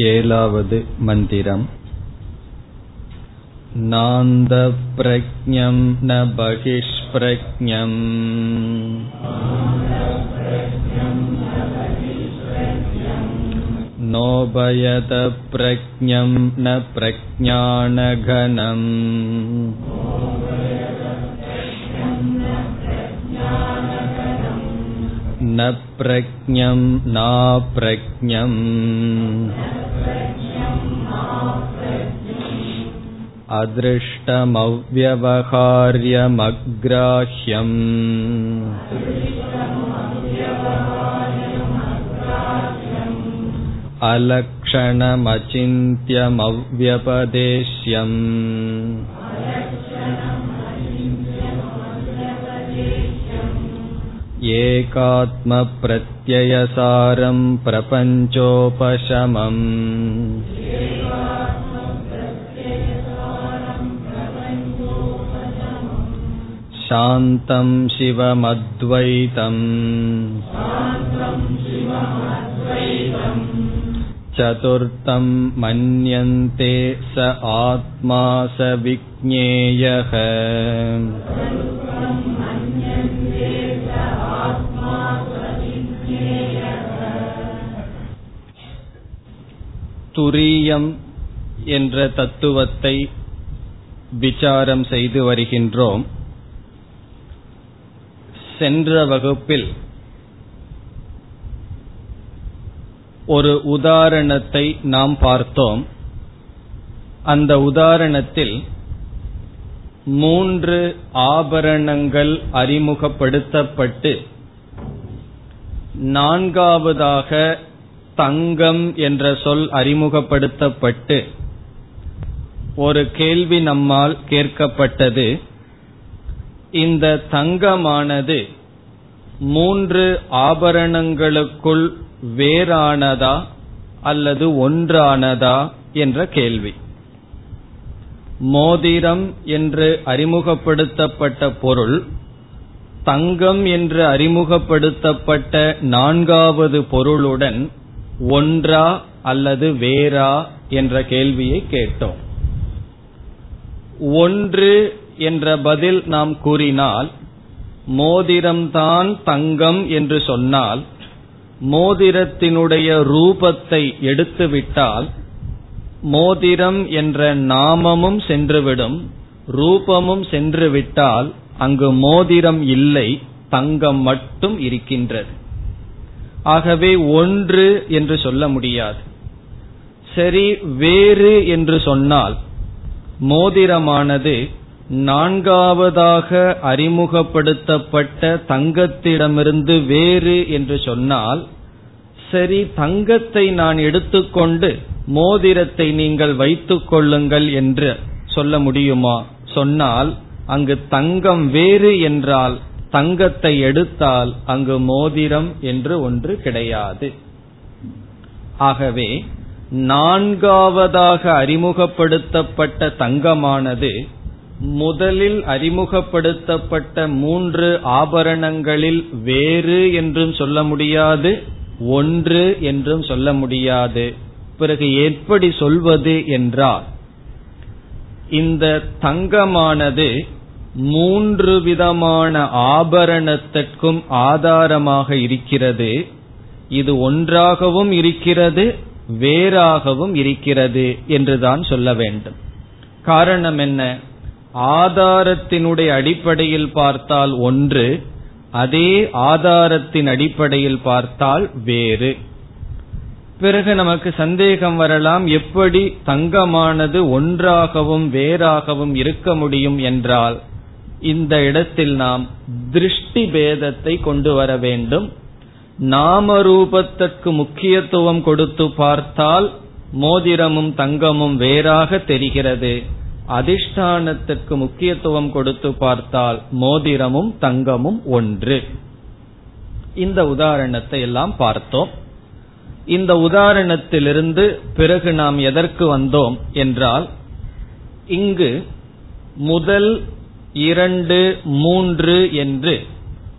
एलावद् मन्दिरम् नान्दप्रज्ञं न बहिष्प्रज्ञम् नोभयतप्रज्ञं न प्रज्ञानघनम् न प्रज्ञं नाप्रज्ञम् अदृष्टमव्यवहार्यमग्राह्यम्। अलक्षणमचिन्त्यमव्यपदेश्यम् एकात्मप्रत्ययसारं प्रपञ्चोपशमम् शान्तं शिवमद्वैतम् चतुर्थं मन्यन्ते स आत्मा स विज्ञेयः துரியம் என்ற தத்துவத்தை விசாரம் செய்து வருகின்றோம். சென்ற வகுப்பில் ஒரு உதாரணத்தை நாம் பார்த்தோம். அந்த உதாரணத்தில் மூன்று ஆபரணங்கள் அறிமுகப்படுத்தப்பட்டு நான்காவதாக தங்கம் என்ற சொல் அறிமுகப்படுத்தப்பட்டு ஒரு கேள்வி நம்மால் கேட்கப்பட்டது. இந்த தங்கமானது மூன்று ஆபரணங்களுக்குள் வேறானதா அல்லது ஒன்றானதா என்ற கேள்வி. மோதிரம் என்று அறிமுகப்படுத்தப்பட்ட பொருள் தங்கம் என்று அறிமுகப்படுத்தப்பட்ட நான்காவது பொருளுடன் ஒன்றா அல்லது வேறா என்ற கேள்வியை கேட்டோம். ஒன்று என்ற பதில் நாம் கூறினால் மோதிரம்தான் தங்கம் என்று சொன்னால் மோதிரத்தினுடைய ரூபத்தை எடுத்துவிட்டால் மோதிரம் என்ற நாமமும் சென்றுவிடும் ரூபமும் சென்றுவிட்டால் அங்கு மோதிரம் இல்லை தங்கம் மட்டும் இருக்கின்றது. ஆகவே ஒன்று என்று சொல்ல முடியாது. சரி வேறு என்று சொன்னால் மோதிரமானது நான்காவதாக அறிமுகப்படுத்தப்பட்ட தங்கத்திடமிருந்து வேறு என்று சொன்னால் சரி தங்கத்தை நான் எடுத்துக்கொண்டு மோதிரத்தை நீங்கள் வைத்துக் கொள்ளுங்கள் என்று சொல்ல முடியுமா? சொன்னால் அங்கு தங்கம் வேறு என்றால் தங்கத்தை எடுத்தால் அங்கு மோதிரம் என்று ஒன்று கிடையாது. ஆகவே நான்காவதாக அறிமுகப்படுத்தப்பட்ட தங்கமானது முதலில் அறிமுகப்படுத்தப்பட்ட மூன்று ஆபரணங்களில் வேறு என்றும் சொல்ல முடியாது ஒன்று என்றும் சொல்ல முடியாது. பிறகு எப்படி சொல்வது என்றால் இந்த தங்கமானது மூன்று விதமான ஆபரணத்திற்கும் ஆதாரமாக இருக்கிறது. இது ஒன்றாகவும் இருக்கிறது வேறாகவும் இருக்கிறது என்றுதான் சொல்ல வேண்டும். காரணம் என்ன? ஆதாரத்தினுடைய அடிப்படையில் பார்த்தால் ஒன்று அதே ஆதாரத்தின் அடிப்படையில் பார்த்தால் வேறு. பிறகு நமக்கு சந்தேகம் வரலாம் எப்படி தங்கமானது ஒன்றாகவும் வேறாகவும் இருக்க முடியும் என்றால் இந்த இடத்தில் நாம் திருஷ்டி பேதத்தை கொண்டு வர வேண்டும். நாம ரூபத்திற்கு முக்கியத்துவம் கொடுத்து பார்த்தால் மோதிரமும் தங்கமும் வேறாக தெரிகிறது. அதிஷ்டானத்திற்கு முக்கியத்துவம் கொடுத்து பார்த்தால் மோதிரமும் தங்கமும் ஒன்று. இந்த உதாரணத்தை எல்லாம் பார்த்தோம். இந்த உதாரணத்திலிருந்து பிறகு நாம் எதற்கு வந்தோம் என்றால் இங்கு முதல் இரண்டு மூன்று என்று.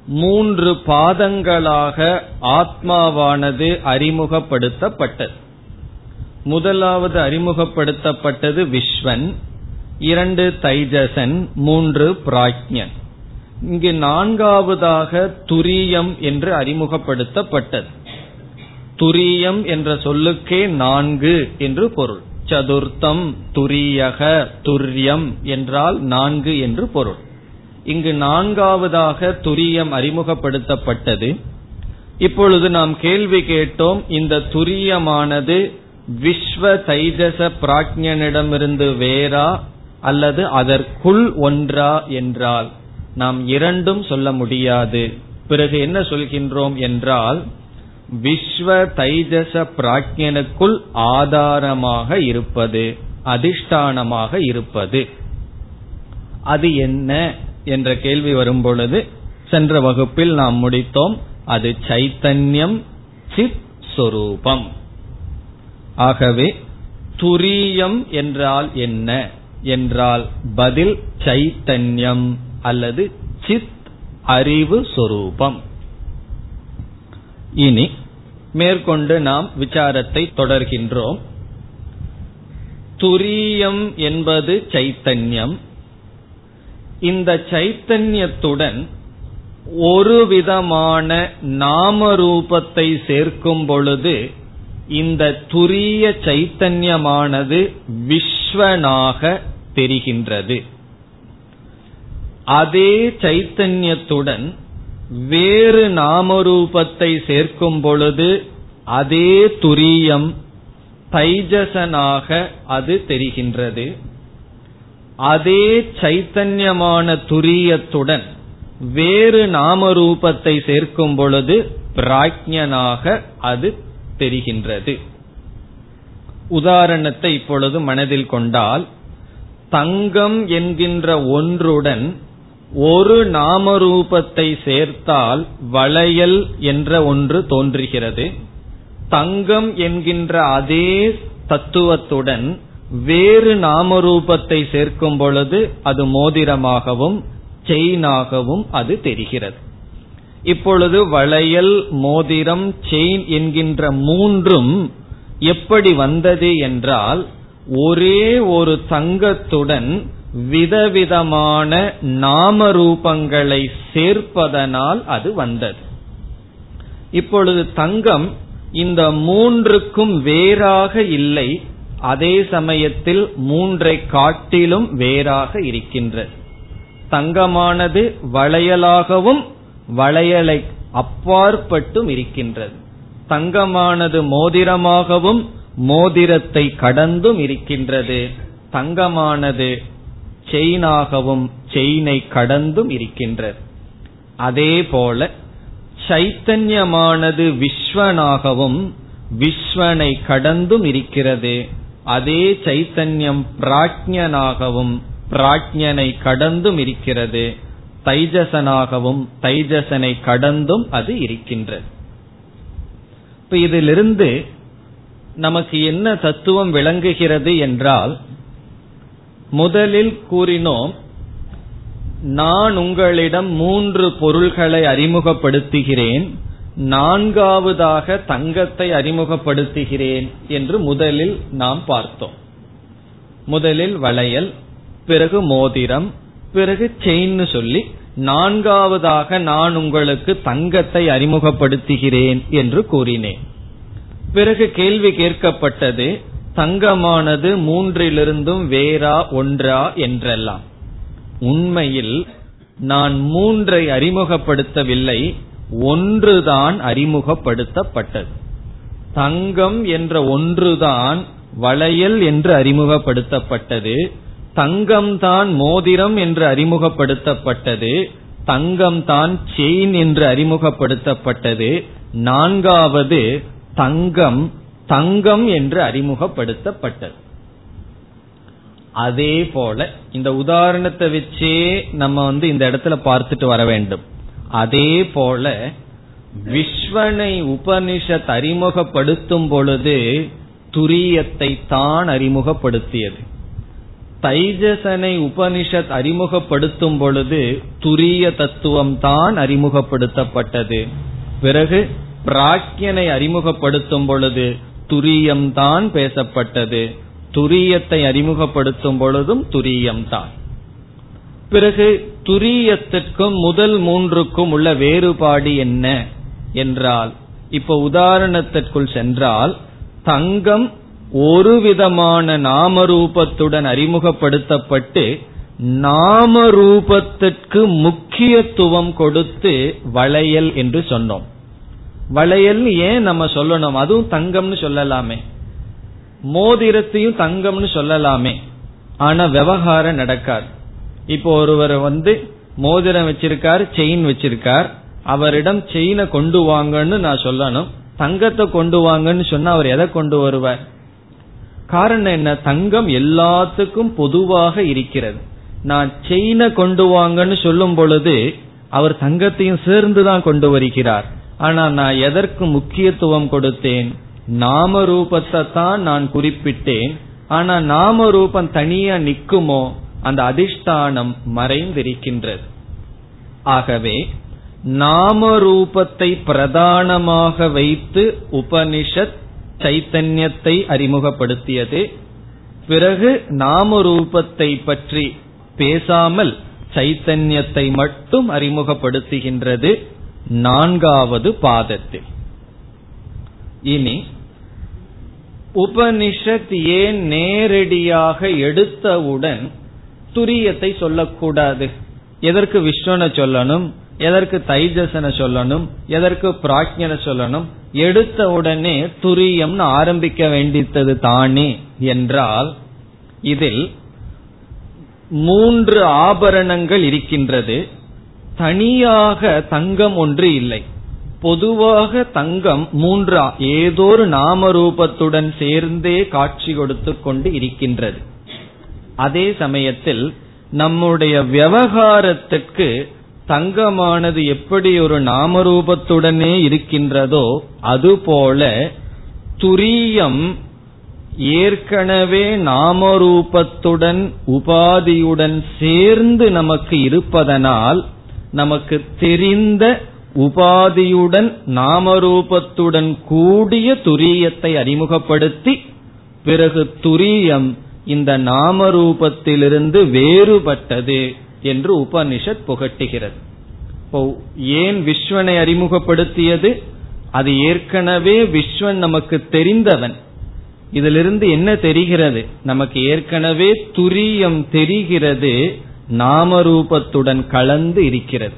மூன்று பாதங்களாக ஆத்மாவானது அறிமுகப்படுத்தப்பட்டது. முதலாவது அறிமுகப்படுத்தப்பட்டது விஸ்வன் இரண்டு தைஜசன் மூன்று பிராக்ஞன் இங்கு நான்காவதாக துரியம் என்று அறிமுகப்படுத்தப்பட்டது. துரியம் என்ற சொல்லுக்கே நான்கு என்று பொருள். சதுர்த்தம் துரியக துரியம் என்றால் நான்கு என்று பொருள். இங்கு நான்காவதாக துரியம் அறிமுகப்படுத்தப்பட்டது. இப்பொழுது நாம் கேள்வி கேட்டோம் இந்த துரியமானது விஸ்வ தைஜச பிராஜ்யனிடமிருந்து வேறா அல்லது அதற்குள் ஒன்றா என்றால் நாம் இரண்டும் சொல்ல முடியாது. பிறகு என்ன சொல்கின்றோம் என்றால் விஸ்வ தைஜச பிராஜ்யனுக்குள் ஆதாரமாக இருப்பது அதிஷ்டானமாக இருப்பது. அது என்ன என்ற கேள்வி வரும் பொழுது சென்ற வகுப்பில் நாம் முடித்தோம் அது சைத்தன்யம் சித் சொரூபம். ஆகவே துரியம் என்றால் என்ன? என்றால் பதில் சைத்தன்யம் அல்லது சித் அறிவு சொரூபம். இனி மேற்கொண்டு நாம் விசாரத்தை தொடர்கின்றோம். துரியம் என்பது சைத்தன்யம். இந்த சைத்தன்யத்துடன் ஒரு விதமான நாம ரூபத்தை சேர்க்கும் பொழுது இந்த துரிய சைத்தன்யமானது விஸ்வனாக தெரிகின்றது. அதே சைத்தன்யத்துடன் வேறு நாமரூபத்தை சேர்க்கும் பொழுது அதே துரியம் தைஜசனாக அது தெரிகின்றது. அதே சைத்தன்யமான துரியத்துடன் வேறு நாமரூபத்தை சேர்க்கும் பொழுது பிராஜ்யனாக அது தெரிகின்றது. உதாரணத்தை இப்பொழுது மனதில் கொண்டால் தங்கம் என்கின்ற ஒன்றுடன் ஒரு நாமரூபத்தை சேர்த்தால் வளையல் என்ற ஒன்று தோன்றுகிறது. தங்கம் என்கின்ற அதே தத்துவத்துடன் வேறு நாமரூபத்தை சேர்க்கும் பொழுது அது மோதிரமாகவும் செயினாகவும் அது தெரிகிறது. இப்பொழுது வளையல் மோதிரம் செயின் என்கின்ற மூன்றும் எப்படி வந்தது என்றால் ஒரே ஒரு தங்கத்துடன் விதவிதமான நாம ரூபங்களை சேர்ப்பதனால் அது வந்தது. இப்பொழுது தங்கம் இந்த மூன்றுக்கும் வேறாக இல்லை அதே சமயத்தில் மூன்றை காட்டிலும் வேறாக இருக்கின்றது. தங்கமானது வளையலாகவும் வளையலை அப்பாற்பட்டும் இருக்கின்றது. தங்கமானது மோதிரமாகவும் மோதிரத்தை கடந்தும் இருக்கின்றது. தங்கமானது செயினாகவும் செயினை கடந்தும் இருக்கின்றது. அதே போல சைத்தன்யமானது விஸ்வனாகவும் விஸ்வனை கடந்தும் இருக்கிறது. அதே சைத்தன்யம் பிராஜ்யனாகவும் பிராஜ்யனை கடந்தும் இருக்கிறது. தைஜசனாகவும் தைஜசனை கடந்தும் அது இருக்கின்றது. இப்ப இதிலிருந்து நமக்கு என்ன தத்துவம் விளங்குகிறது என்றால் முதலில் கூறினோம் நான் உங்களிடம் மூன்று பொருள்களை அறிமுகப்படுத்துகிறேன் நான்காவதாக தங்கத்தை அறிமுகப்படுத்துகிறேன் என்று முதலில் நாம் பார்த்தோம். முதலில் வளையல் பிறகு மோதிரம் பிறகு செயின்னு சொல்லி நான்காவதாக நான் உங்களுக்கு தங்கத்தை அறிமுகப்படுத்துகிறேன் என்று கூறினேன். பிறகு கேள்வி கேட்கப்பட்டது தங்கமானது மூன்றிலிருந்தும் வேறா ஒன்றா என்றெல்லாம். உண்மையில் நான் மூன்றை அறிமுகப்படுத்தவில்லை ஒன்றுதான் அறிமுகப்படுத்தப்பட்டது. தங்கம் என்ற ஒன்றுதான் வளையல் என்று அறிமுகப்படுத்தப்பட்டது தங்கம்தான் மோதிரம் என்று அறிமுகப்படுத்தப்பட்டது தங்கம்தான் செயின் என்று அறிமுகப்படுத்தப்பட்டது நான்காவது தங்கம் தங்கம் என்று அறிமுகப்படுத்தப்பட்டது. அதே போல இந்த உதாரணத்தை வச்சே நம்ம வந்து இந்த இடத்துல பார்த்துட்டு வர வேண்டும். அதே போல விஸ்வனை உபனிஷத் அறிமுகப்படுத்தும் பொழுது துரியத்தை தான் அறிமுகப்படுத்தியது. தைஜசனை உபனிஷத் அறிமுகப்படுத்தும் பொழுது துரிய தத்துவம் தான் அறிமுகப்படுத்தப்பட்டது. பிறகு பிராக்கியனை அறிமுகப்படுத்தும் பொழுது துரியம்தான் பேசப்பட்டது. துரியத்தை அறிமுகப்படுத்தும் பொழுதும் துரியம்தான். பிறகு துரியத்திற்கும் முதல் மூன்றுக்கும் உள்ள வேறுபாடு என்ன என்றால் இப்ப உதாரணத்திற்குள் சென்றால் தங்கம் ஒரு விதமான நாமரூபத்துடன் அறிமுகப்படுத்தப்பட்டு நாமரூபத்திற்கு முக்கியத்துவம் கொடுத்து வளையல் என்று சொன்னோம். வளையல் ஏன் நம்ம சொல்லணும்? அதுவும் தங்கம்னு சொல்லலாமே. மோதிரத்தையும் தங்கம்னு சொல்லலாமே. ஆனா விவகாரம் நடக்காது. இப்போ ஒருவர் வந்து மோதிரம் வச்சிருக்கார் செயின் வச்சிருக்கார். அவரிடம் செயினை கொண்டு வாங்கன்னு நான் சொல்லணும். தங்கத்தை கொண்டு வாங்கன்னு சொன்னா அவர் எதை கொண்டு வருவார்? காரணம் என்ன? தங்கம் எல்லாத்துக்கும் பொதுவாக இருக்கிறது. நான் செயினை கொண்டு வாங்கன்னு சொல்லும் பொழுது அவர் தங்கத்தையும் சேர்ந்து தான் கொண்டு வருகிறார். ஆனா நான் எதற்கு முக்கியத்துவம் கொடுத்தேன்? நாம ரூபத்தை தான் நான் குறிப்பிட்டேன். ஆனா நாம ரூபம் தனியா நிக்குமோ அந்த அதிஷ்டானம் மறைந்திருக்கின்றது. ஆகவே நாம ரூபத்தை பிரதானமாக வைத்து உபனிஷத் சைத்தன்யத்தை அறிமுகப்படுத்தியது. பிறகு நாம ரூபத்தை பற்றி பேசாமல் சைத்தன்யத்தை மட்டும் அறிமுகப்படுத்துகின்றது. நான்காவது பாதத்தில். இனி உபனிஷத் ஏன் நேரடியாக எடுத்தவுடன் துரியத்தை சொல்லக்கூடாது? எதற்கு விஸ்வனை சொல்லணும்? எதற்கு தைஜசனை சொல்லணும்? எதற்கு பிராக்ஞனை சொல்லணும்? எடுத்த உடனே துரியம்னு ஆரம்பிக்க வேண்டித்தது தானே என்றால் இதில் மூன்று ஆபரணங்கள் இருக்கின்றது. தனியாக தங்கம் ஒன்று இல்லை. பொதுவாக தங்கம் மூன்றா ஏதோ ஒரு நாம ரூபத்துடன் சேர்ந்தே காட்சி கொடுத்து கொண்டு இருக்கின்றது. அதே சமயத்தில் நம்முடைய விவகாரத்துக்கு தங்கமானது எப்படி ஒரு நாமரூபத்துடனே இருக்கின்றதோ அதுபோல துரியம் ஏற்கனவே நாமரூபத்துடன் உபாதியுடன் சேர்ந்து நமக்கு இருப்பதனால் நமக்கு தெரிந்த உபாதியுடன் நாமரூபத்துடன் கூடிய துரியத்தை அறிமுகப்படுத்தி பிறகு துரியம் இந்த நாமரூபத்திலிருந்து வேறுபட்டது என்று உபனிஷத் புகட்டுகிறது. இப்போ ஏன் விஸ்வனை அறிமுகப்படுத்தியது? அது ஏற்கனவே விஸ்வன் நமக்கு தெரிந்தவன். இதிலிருந்து என்ன தெரிகிறது? நமக்கு ஏற்கனவே துரியம் தெரிகிறது. நாமரூபத்துடன் கலந்து இருக்கிறது.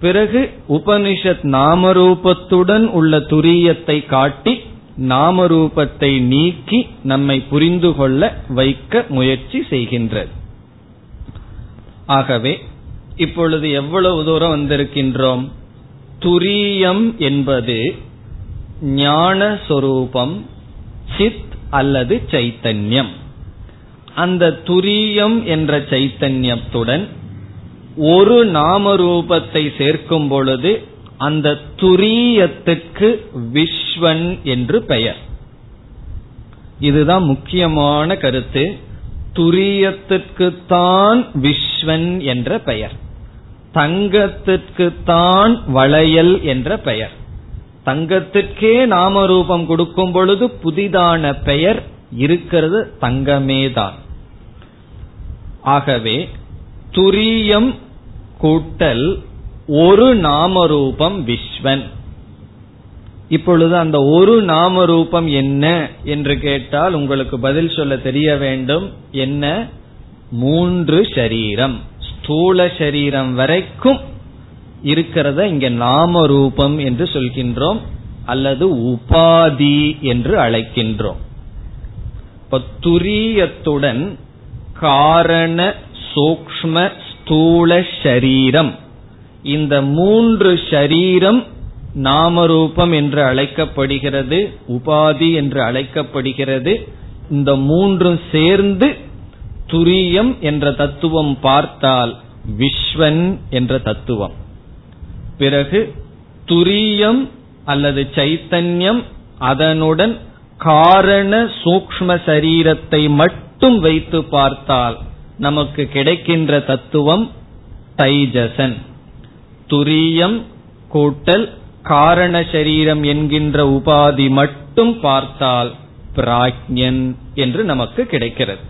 பிறகு உபனிஷத் நாமரூபத்துடன் உள்ள துரியத்தை காட்டி நாமரூபத்தை நீக்கி நம்மை புரிந்து கொள்ள வைக்க முயற்சி செய்கின்றது. ஆகவே இப்பொழுது எவ்வளவு தூரம் வந்திருக்கின்றோம்? துரியம் என்பது ஞான சொரூபம் சித் அல்லது சைத்தன்யம். அந்த துரியம் என்ற சைத்தன்யத்துடன் ஒரு நாமரூபத்தை சேர்க்கும் பொழுது அந்த துரியத்துக்கு விஸ்வன் என்று பெயர். இதுதான் முக்கியமான கருத்து. துரியத்திற்குத்தான் விஸ்வன் என்ற பெயர். தங்கத்திற்குத்தான் வளையல் என்ற பெயர். தங்கத்திற்கே நாமரூபம் கொடுக்கும் பொழுது புதிதான பெயர் இருக்கிறது தங்கமேதான். ஆகவே துரியம் கூட்டல் ஒரு நாமரூபம் விஸ்வன். இப்பொழுது அந்த ஒரு நாம ரூபம் என்ன என்று கேட்டால் உங்களுக்கு பதில் சொல்ல தெரிய வேண்டும். என்ன? மூன்று ஷரீரம் ஸ்தூல சரீரம் வரைக்கும் இருக்கிறத இங்க நாம ரூபம் என்று சொல்கின்றோம். அல்லது உபாதி என்று அழைக்கின்றோம். துரியத்துடன் காரண சூக்ம ஸ்தூல ஷரீரம். இந்த மூன்று ஷரீரம் நாமரூபம் என்று அழைக்கப்படுகிறது உபாதி என்று அழைக்கப்படுகிறது. இந்த மூன்றும் சேர்ந்து துரியம் என்ற தத்துவம் பார்த்தால் விஸ்வன் என்ற தத்துவம். பிறகு துரியம் அல்லது சைத்தன்யம் அதனுடன் காரண சூக்ம சரீரத்தை மட்டும் வைத்து பார்த்தால் நமக்கு கிடைக்கின்ற தத்துவம் தைஜசன். துரியம் கூட்டல் காரண சரீரம் என்கின்ற உபாதி மட்டும் பார்த்தால் பிராக்யன் என்று நமக்கு கிடைக்கிறது.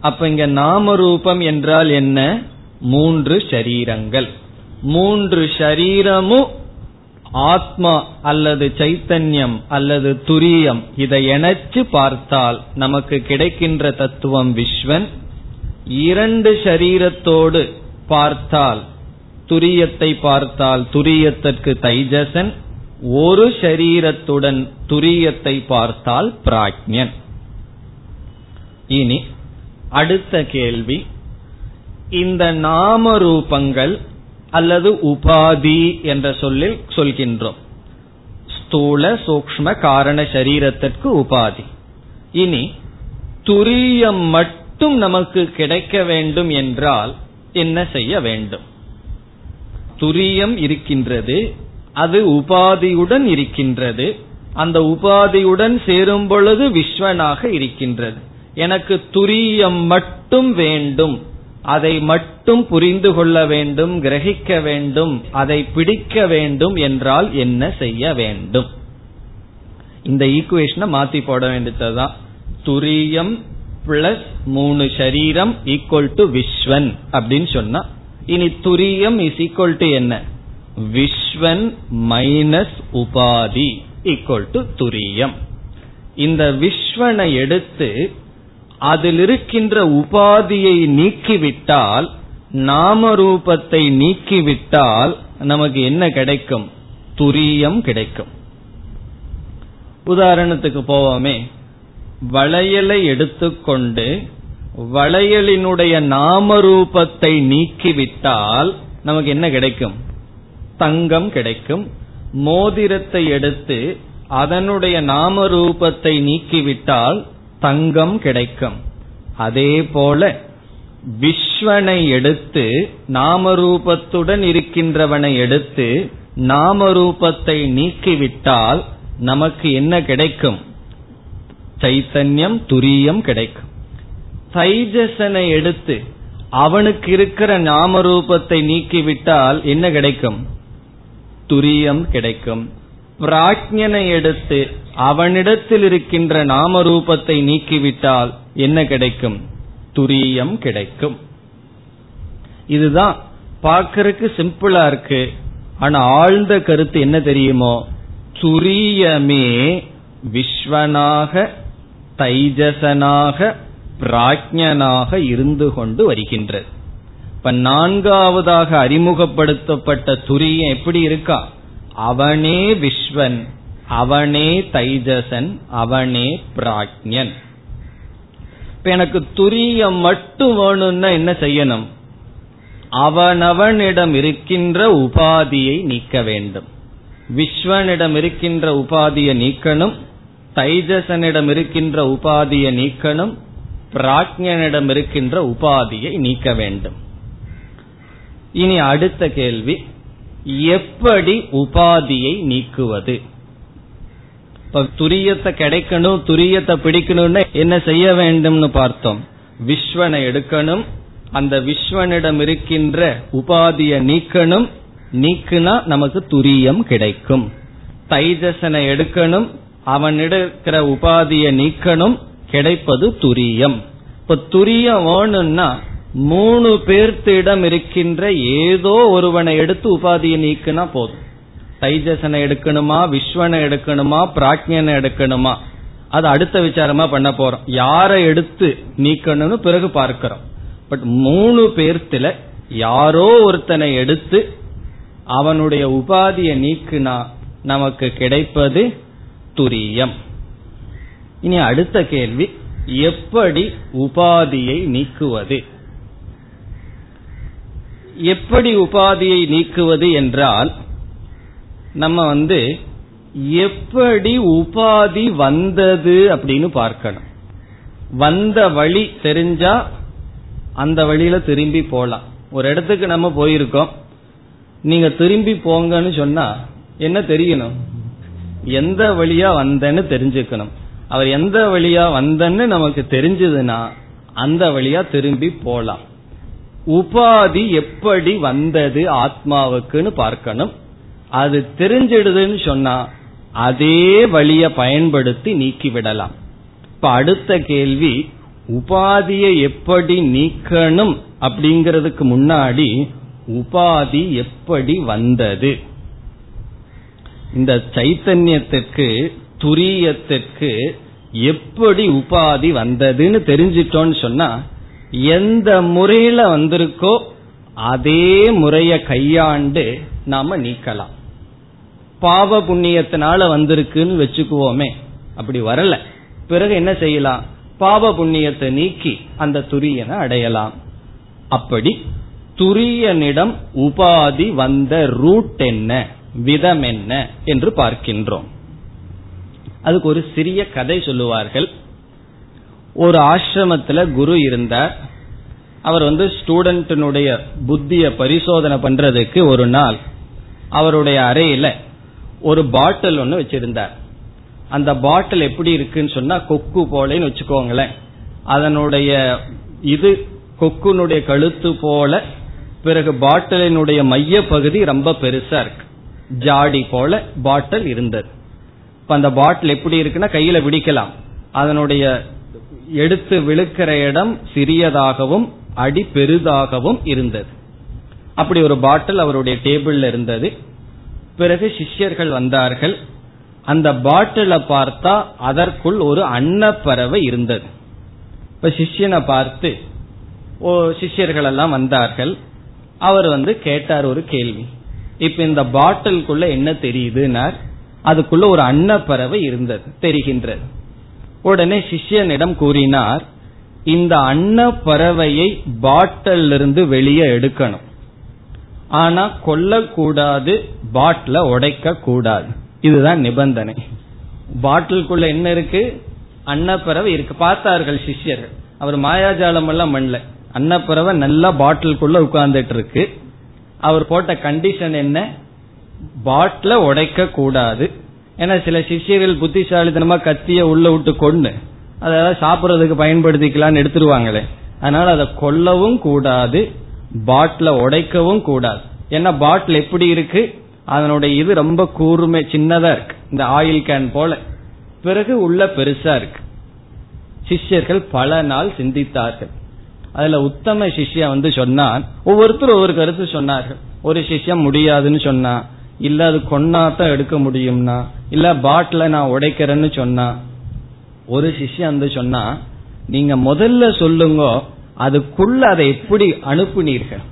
அப்ப இங்க நாம ரூபம் என்றால் என்ன? மூன்று ஷரீரங்கள் மூன்று ஷரீரமும் ஆத்மா அல்லது சைத்தன்யம் அல்லது துரியம் இதை இணைச்சு பார்த்தால் நமக்கு கிடைக்கின்ற தத்துவம் விஸ்வன். இரண்டு ஷரீரத்தோடு பார்த்தால் துரியத்தை பார்த்தால் துரியத்திற்கு தைஜசன். ஒரு ஷரீரத்துடன் துரியத்தை பார்த்தால் பிராக்ஞன் இனி அடுத்த கேள்வி. இந்த நாம ரூபங்கள் அல்லது உபாதி என்ற சொல்லில் சொல்கின்றோம். ஸ்தூல சூக்ம காரண சரீரத்திற்கு உபாதி. இனி துரியம் மட்டும் நமக்கு கிடைக்க வேண்டும் என்றால் என்ன செய்ய வேண்டும்? துரியம் இருக்கின்றது அது உபாதியுடன் இருக்கின்றது அந்த உபாதியுடன் சேரும் பொழுது விஸ்வனாக இருக்கின்றது. எனக்கு துரியம் மட்டும் வேண்டும். அதை மட்டும் புரிந்து கொள்ள வேண்டும் கிரகிக்க வேண்டும் அதை பிடிக்க வேண்டும் என்றால் என்ன செய்ய வேண்டும்? இந்த ஈக்குவேஷனை மாத்தி போட வேண்டியதுதான். துரியம் பிளஸ் மூணு சரீரம் ஈக்குவல் டு விஸ்வன் அப்படின்னு சொன்னா இனி துரியம் இஸ் ஈக்குவல் டு என்ன? விஸ்வன் மைனஸ் உபாதி ஈக்குவல் டு துரியம். இந்த விஸ்வனை எடுத்து அதில் இருக்கின்ற உபாதியை நீக்கிவிட்டால் நாம ரூபத்தை நீக்கிவிட்டால் நமக்கு என்ன கிடைக்கும்? துரியம் கிடைக்கும். உதாரணத்துக்கு போவோமே. வளையலை எடுத்துக்கொண்டு வளையலினுடைய நாம ரூபத்தை நீக்கிவிட்டால் நமக்கு என்ன கிடைக்கும்? தங்கம் கிடைக்கும். மோதிரத்தை எடுத்து அதனுடைய நாம ரூபத்தை நீக்கிவிட்டால் தங்கம் கிடைக்கும். அதே போல விஸ்வனை எடுத்து நாமரூபத்துடன் இருக்கின்றவனை எடுத்து நாமரூபத்தை நீக்கிவிட்டால் நமக்கு என்ன கிடைக்கும்? சைத்தன்யம் துரியம் கிடைக்கும். தைஜசனை எடுத்து அவனுக்கு இருக்கிற நாமரூபத்தை நீக்கிவிட்டால் என்ன கிடைக்கும்? துரியம் கிடைக்கும். பிராஜ்யனை எடுத்து அவனிடத்தில் இருக்கின்ற நாம ரூபத்தை நீக்கிவிட்டால் என்ன கிடைக்கும்? துரியம் கிடைக்கும். இதுதான் பார்க்கறதுக்கு சிம்பிளா இருக்கு. ஆனா ஆழ்ந்த கருத்து என்ன தெரியுமோ? துரியமே விஸ்வனாக தைஜசனாக பிராஜ்யனாக இருந்து கொண்டு வருகின்றது. இப்ப நான்காவதாக அறிமுகப்படுத்தப்பட்ட துரியம் எப்படி இருக்கா? அவனே விஸ்வன் அவனே தைஜசன் அவனே பிராக்ஞன் இப்ப எனக்கு துரியம் மட்டும் வேணும்னா என்ன செய்யணும்? அவனவனிடம் இருக்கின்ற உபாதியை நீக்க வேண்டும். விஸ்வனிடம் இருக்கின்ற உபாதியை நீக்கணும் தைஜசனிடம் இருக்கின்ற உபாதியை நீக்கணும் பிராக்ஞனிடம் இருக்கின்ற உபாதியை நீக்க வேண்டும். இனி அடுத்த கேள்வி. எப்படி உபாதியை நீக்குவது? இப்ப துரியத்தை கிடைக்கணும் துரியத்தை பிடிக்கணும்னு என்ன செய்ய வேண்டும்னு பார்த்தோம். விஸ்வனை எடுக்கணும். அந்த விஸ்வனிடம் இருக்கின்ற உபாதியை நீக்கணும். நீக்குனா நமக்கு துரியம் கிடைக்கும். தைஜசனை எடுக்கணும். அவனிடம் இருக்கிற உபாதியை நீக்கணும். கிடைப்பது துரியம். இப்ப துரியம் வேணும்னா மூணு பேர்த்திடம் இருக்கின்ற ஏதோ ஒருவனை எடுத்து உபாதியை நீக்குனா போதும். தைஜசனை எடுக்கணுமா விஸ்வனை எடுக்கணுமா பிராக்ஞனை எடுக்கணுமா? அது அடுத்த விசாரமா பண்ண போறோம். யாரை எடுத்து நீக்கணும்னு பிறகு பார்க்கிறோம். பட் மூணு பேர்த்துல யாரோ ஒருத்தனை எடுத்து அவனுடைய உபாதியை நீக்குனா நமக்கு கிடைப்பது துரியம். இனி அடுத்த கேள்வி எப்படி உபாதியை நீக்குவது? எப்படி உபாதியை நீக்குவது என்றால் நம்ம வந்து எப்படி உபாதி வந்தது அப்படின்னு பார்க்கணும். வந்த வழி தெரிஞ்சா அந்த வழியில திரும்பி போலாம். ஒரு இடத்துக்கு நம்ம போயிருக்கோம். நீங்க திரும்பி போங்கன்னு சொன்னா என்ன தெரியணும்? எந்த வழியா வந்தன்னு தெரிஞ்சுக்கணும். அவர் எந்த வழியா வந்தன்னு நமக்கு தெரிஞ்சதுன்னா அந்த வழியா திரும்பி போலாம். உபாதி எப்படி வந்தது ஆத்மாவுக்குன்னு பார்க்கணும். அது தெரிஞ்சிடுதுன்னு சொன்னா அதே வழிய பயன்படுத்தி நீக்கி விடலாம். இப்ப அடுத்த கேள்வி உபாதியை எப்படி நீக்கணும் அப்படிங்கிறதுக்கு முன்னாடி உபாதி எப்படி வந்தது? இந்த சைத்தன்யத்துக்கு துரியத்துக்கு எப்படி உபாதி வந்ததுன்னு தெரிஞ்சிட்டோன்னு சொன்னா எந்த முறையில வந்திருக்கோ அதே முறைய கையாண்டு நாம நீக்கலாம். பாவ புண்ணியத்தினால வந்திருக்குன்னு வச்சுக்குவோமே. அப்படி வரல. பிறகு என்ன செய்யலாம்? பாவ புண்ணியத்தை நீக்கி அந்த துரியனை அடையலாம். அப்படி துரியனிடம் உபாதி வந்த ரூட் என்ன? விதம் என்ன? என்று பார்க்கின்றோம். அதுக்கு ஒரு சிறிய கதை சொல்லுவார்கள். ஒரு ஆசிரமத்துல குரு இருந்தார். அவர் வந்து ஸ்டூடெண்டினுடைய புத்திய பரிசோதனை பண்றதுக்கு ஒரு நாள் அவருடைய அறையில ஒரு பாட்டில் ஒன்று வச்சிருந்தார். அந்த பாட்டில் எப்படி இருக்குன்னு சொன்னா கொக்கு போலன்னு வச்சுக்கோங்களேன். அதனுடைய இது கொக்குனுடைய கழுத்து போல பிறகு பாட்டிலினுடைய மைய பகுதி ரொம்ப பெருசா இருக்கு. ஜாடி போல பாட்டில் இருந்தது. இப்ப அந்த பாட்டில் எப்படி இருக்குன்னா கையில பிடிக்கலாம் அதனுடைய எடுத்து விழுக்கிற இடம் சிறியதாகவும் அடி பெரிதாகவும் இருந்தது. அப்படி ஒரு பாட்டில் அவருடைய டேபிள்ல இருந்தது. பிறகு சிஷ்யர்கள் வந்தார்கள். அந்த பாட்டிலை பார்த்தா அதற்குள் ஒரு அன்னப்பறவை இருந்தது. இப்ப சிஷ்யனை பார்த்து ஓ சிஷ்யர்கள் எல்லாம் வந்தார்கள். அவர் வந்து கேட்டார் ஒரு கேள்வி. இப்ப இந்த பாட்டிலுக்குள்ள என்ன தெரியுதுன்னார்? அதுக்குள்ள ஒரு அன்னப்பறவை இருந்தது தெரிகின்றது. உடனே சிஷ்யனிடம் கூறினார் இந்த அன்னப்பறவையை பாட்டில் இருந்து வெளியே எடுக்கணும். ஆனா கொல்லக்கூடாது பாட்டில உடைக்க கூடாது இதுதான் நிபந்தனை. பாட்டிலுக்குள்ள என்ன இருக்கு? அன்னப்பறவை இருக்கு. பார்த்தார்கள் சிஷ்யர்கள். அவர் மாயாஜாலம் எல்லாம் பண்ணல. அன்னப்பறவை நல்லா பாட்டிலுக்குள்ள உட்கார்ந்துட்டு இருக்கு அவர் போட்ட கண்டிஷன் என்ன? பாட்டில உடைக்க கூடாது ஏன்னா சில சிஷியர்கள் புத்திசாலித்தனமா கத்திய உள்ள விட்டு கொண்டு அதாவது சாப்பிட்றதுக்கு பயன்படுத்திக்கலாம்னு எடுத்துருவாங்களே. அதனால அதை கொல்லவும் கூடாது பாட்டில உடைக்கவும் கூடாது. ஏன்னா பாட்டில் எப்படி இருக்கு? அதனுடைய இது ரொம்ப கூர்மை சின்னதா இருக்கு. இந்த ஆயில் கேன் போல. பிறகு உள்ள பெருசா இருக்கு. சிஷ்யர்கள் பல நாள் சிந்தித்தார்கள். அதுல உத்தம சிஷ்யா வந்து சொன்னான். ஒவ்வொருத்தரும் ஒவ்வொரு கருத்து சொன்னார்கள். ஒரு சிஷ்யம் முடியாதுன்னு சொன்னா இல்ல அது கொன்னாதான் எடுக்க முடியும்னா இல்ல பாட்டில நான் உடைக்கிறேன்னு சொன்னா ஒரு சிஷ்யம் வந்து சொன்னா நீங்க முதல்ல சொல்லுங்க அதுக்குள்ள அதை எப்படி அனுப்புனீர்கள்?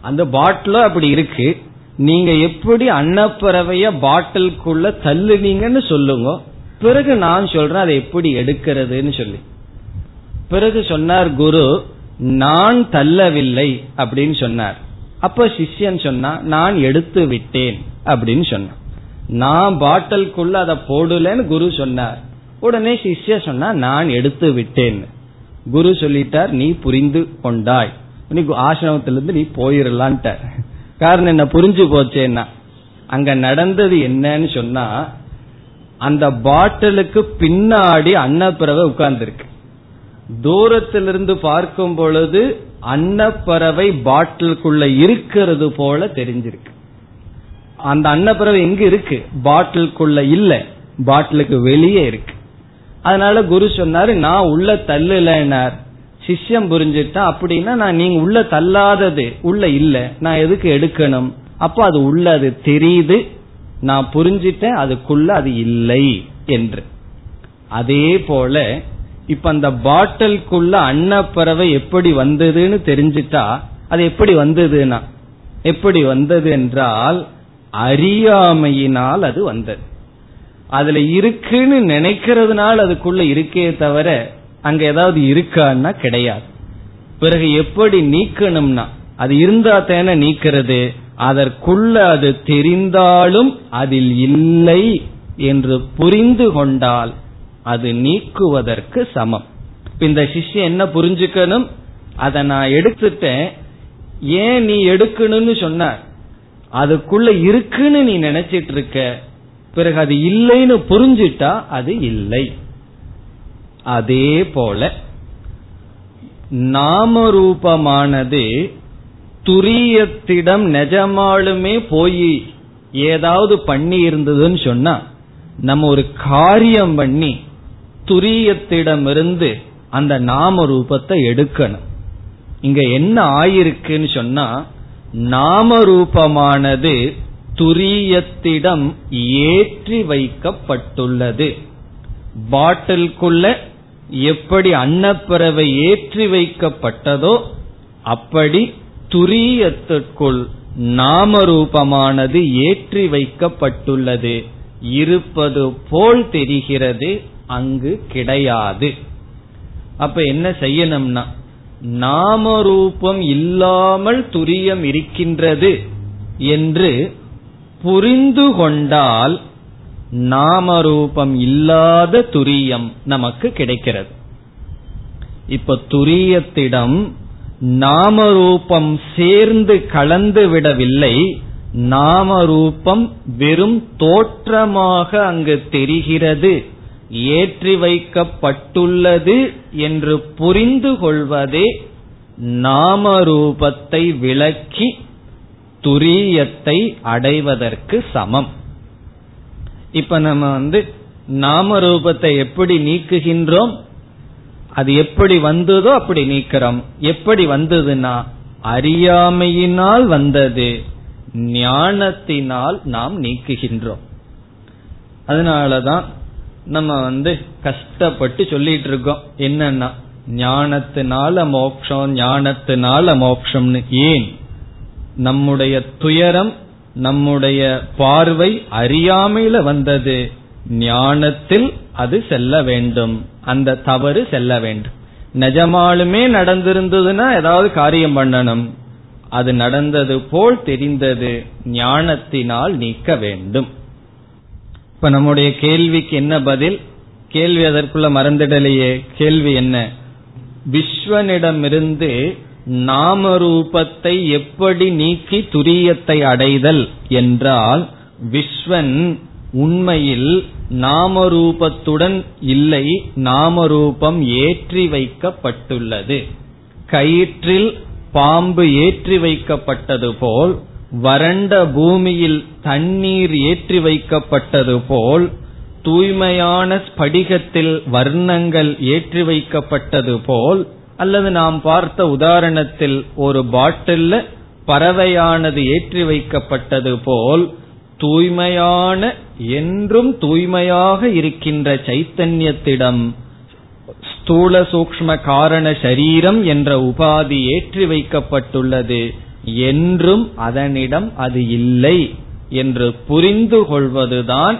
அந்த பாட்டில அப்படி இருக்கு. நீங்க எப்படி அன்னப்பறவைய பாட்டிலுக்குள்ள தள்ளுனீங்கன்னு சொல்லுங்க பிறகு நான் சொல்றேன் அதை எப்படி எடுக்கிறதுன்னு சொல்லி. பிறகு சொன்னார் குரு நான் தள்ளவில்லை அப்படின்னு சொன்னார். அப்ப சிஷ்யன் சொன்னா நான் எடுத்து விட்டேன் அப்படின்னு சொன்னான். நான் பாட்டிலுக்குள்ள அதை போடலன்னு குரு சொன்னார். உடனே சிஷ்ய சொன்னா நான் எடுத்து விட்டேன். குரு சொல்லிட்டார் நீ புரிந்து கொண்டாய். நீ ஆசிரமத்திலிருந்து நீ போயிடலான்ட்ட காரணம் என்ன? புரிஞ்சு போச்சேன்னா. அங்க நடந்தது என்னன்னு சொன்னா அந்த பாட்டிலுக்கு பின்னாடி அன்னப்பறவை உட்கார்ந்துருக்கு. தூரத்திலிருந்து பார்க்கும் பொழுது அன்னப்பறவை பாட்டிலுக்குள்ள இருக்கிறது போல தெரிஞ்சிருக்கு. அந்த அன்னப்பறவை எங்க இருக்கு? பாட்டிலுக்குள்ள இல்ல. பாட்டிலுக்கு வெளியே இருக்கு. அதனால குரு சொன்னாரு நான் உள்ள தள்ளுலனார். சிஷ்யம் புரிஞ்சுட்டா அப்படின்னா நான் நீங்க உள்ள தள்ளாதது உள்ள இல்ல. நான் எதுக்கு எடுக்கணும்? அப்போ அது உள்ள அது தெரியுது. நான் புரிஞ்சிட்டேன் அதுக்குள்ள அது இல்லை என்று. அதே போல இப்ப அந்த பாட்டிலுக்குள்ள அன்னப்பறவை எப்படி வந்ததுன்னு தெரிஞ்சிட்டா அது எப்படி வந்ததுன்னா எப்படி வந்தது என்றால் அறியாமையினால் அது வந்தது. அதுல இருக்குன்னு நினைக்கிறதுனால அதுக்குள்ள இருக்கே தவிர அங்க ஏதாவது இருக்கான்னா கிடையாது. பிறகு எப்படி நீக்கணும்னா அது இருந்தா தேன நீக்கிறது அதற்குள்ள அது தெரிந்தாலும் அதில் இல்லை என்று புரிந்து கொண்டால் அது நீக்குவதற்கு சமம். இந்த சிஷ்யம் என்ன புரிஞ்சுக்கணும்? அதை நான் எடுத்துட்டேன். ஏன் நீ எடுக்கணும்னு சொன்ன அதுக்குள்ள இருக்குன்னு நீ நினைச்சிட்டு இருக்க பிறகு அது இல்லைன்னு புரிஞ்சிட்டா அது இல்லை. அதே போல நாம ரூபமானது துரியத்திடம் நிஜமாலுமே போய் ஏதாவது பண்ணி இருந்ததுன்னு சொன்னா நம்ம ஒரு காரியம் பண்ணி துரியத்திடமிருந்து அந்த நாம ரூபத்தை எடுக்கணும். இங்க என்ன ஆயிருக்குன்னு சொன்னா நாம ரூபமானது துரியத்திடம் ஏற்றி வைக்கப்பட்டுள்ளது. பாட்டிலுக்குள்ள எப்படி அன்னப்பறவை ஏற்றி வைக்கப்பட்டதோ அப்படி துரியத்திற்குள் நாம ரூபமானது ஏற்றி வைக்கப்பட்டுள்ளது. இருப்பது போல் தெரிகிறது அங்கு கிடையாது. அப்ப என்ன செய்யணும்னா நாம ரூபம் இல்லாமல் துரியம் இருக்கின்றது என்று புரிந்து கொண்டால் நாமரூபம் இல்லாத துரியம் நமக்கு கிடைக்கிறது. இப்ப துரியத்திடம் நாமரூபம் சேர்ந்து கலந்து விடவில்லை நாமரூபம் வெறும் தோற்றமாக அங்கு தெரிகிறது. ஏற்றி வைக்கப்பட்டுள்ளது என்று புரிந்து கொள்வதே நாமரூபத்தை விளக்கி துரியத்தை அடைவதற்கு சமம். இப்ப நம்ம வந்து நாம ரூபத்தை எப்படி நீக்குகின்றோம்? அது எப்படி வந்ததோ அப்படி நீக்கிறோம். எப்படி வந்ததுன்னா அறியாமையினால் வந்தது ஞானத்தினால் நாம் நீக்குகின்றோம். அதனாலதான் நம்ம வந்து கஷ்டப்பட்டு சொல்லிட்டு இருக்கோம் என்னன்னா ஞானத்தினால மோக்ஷம் ஞானத்தினால மோக்ஷம்னு. ஏன்? நம்முடைய துயரம் நம்முடைய பார்வை அறியாமையில வந்தது. ஞானத்தில் அது செல்ல வேண்டும். அந்த தவறு செல்ல வேண்டும். நிஜமாலுமே நடந்திருந்ததுன்னா ஏதாவது காரியம் பண்ணணும். அது நடந்தது போல் தெரிந்தது. ஞானத்தினால் நீக்க வேண்டும். இப்ப நம்முடைய கேள்விக்கு என்ன பதில்? கேள்வி அதற்குள்ள மறந்துடலையே. கேள்வி என்ன? விஸ்வனிடமிருந்து நாம ரூபத்தை எப்படி நீக்கி துரியத்தை அடைதல் என்றால் விஸ்வன் உண்மையில் நாமரூபத்துடன் இல்லை நாமரூபம் ஏற்றி வைக்கப்பட்டுள்ளது. கயிற்றில் பாம்பு ஏற்றி வைக்கப்பட்டது போல் வறண்ட பூமியில் தண்ணீர் ஏற்றி வைக்கப்பட்டது போல் தூய்மையான ஸ்படிகத்தில் வர்ணங்கள் ஏற்றி வைக்கப்பட்டது போல் அல்லது நாம் பார்த்த உதாரணத்தில் ஒரு பாட்டில்ல பறவையானது ஏற்றி வைக்கப்பட்டது போல் தூய்மையான என்றும் தூய்மையாக இருக்கின்ற சைத்தன்யத்திடம் ஸ்தூல சூக்ம காரண சரீரம் என்ற உபாதி ஏற்றி வைக்கப்பட்டுள்ளது. என்றும் அதனிடம் அது இல்லை என்று புரிந்து கொள்வதுதான்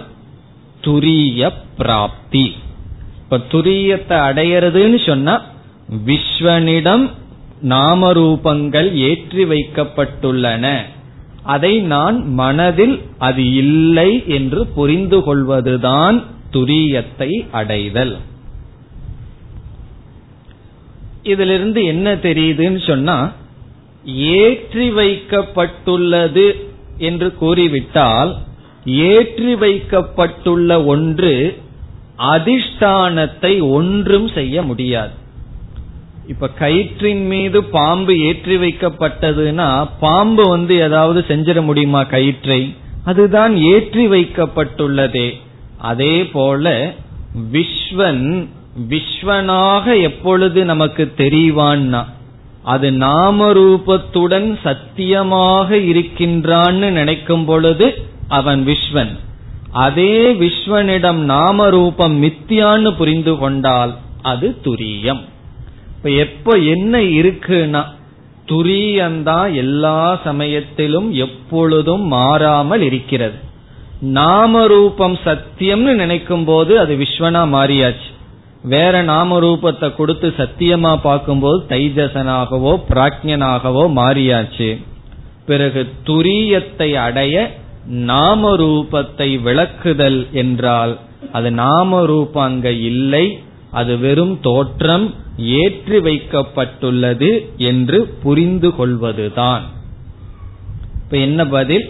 துரிய பிராப்தி. இப்ப துரியத்தை அடையிறதுன்னு சொன்னா விஸ்வனிடம் நாமரூபங்கள் ஏற்றி வைக்கப்பட்டுள்ளன. அதை நான் மனதில் அது இல்லை என்று புரிந்து கொள்வதுதான் துரியத்தை அடைதல். இதிலிருந்து என்ன தெரியுதுன்னு சொன்னா ஏற்றி வைக்கப்பட்டுள்ளது என்று கூறிவிட்டால் ஏற்றி வைக்கப்பட்டுள்ள ஒன்று அதிஷ்டானத்தை ஒன்றும் செய்ய முடியாது. இப்ப கயிற்றின் மீது பாம்பு ஏற்றி வைக்கப்பட்டதுன்னா பாம்பு வந்து ஏதாவது செஞ்சிட முடியுமா கயிற்றை? அதுதான் ஏற்றி வைக்கப்பட்டுள்ளதே. அதே போல விஸ்வன் விஸ்வனாக எப்பொழுது நமக்கு தெரிவான்னா அது நாம ரூபத்துடன் சத்தியமாக இருக்கின்றான்னு நினைக்கும் பொழுது அவன் விஸ்வன். அதே விஸ்வனிடம் நாம ரூபம் மித்தியான்னு புரிந்து கொண்டால் அது துரியம். இப்ப எப்ப என்ன இருக்குன்னா துரியந்தான் எல்லா சமயத்திலும் எப்பொழுதும் மாறாமல் இருக்கிறது. நாம ரூபம் சத்தியம்னு நினைக்கும் போது அது விஸ்வனா மாறியாச்சு. வேற நாம ரூபத்தை கொடுத்து சத்தியமா பார்க்கும்போது தைஜசனாகவோ பிராஜ்யனாகவோ மாறியாச்சு. பிறகு துரியத்தை அடைய நாம ரூபத்தை விளக்குதல் என்றால் அது நாம ரூபம் அங்க இல்லை அது வெறும் தோற்றம் ஏற்றி வைக்கப்பட்டுள்ளது என்று புரிந்து கொள்வதுதான். இப்ப என்ன பதில்?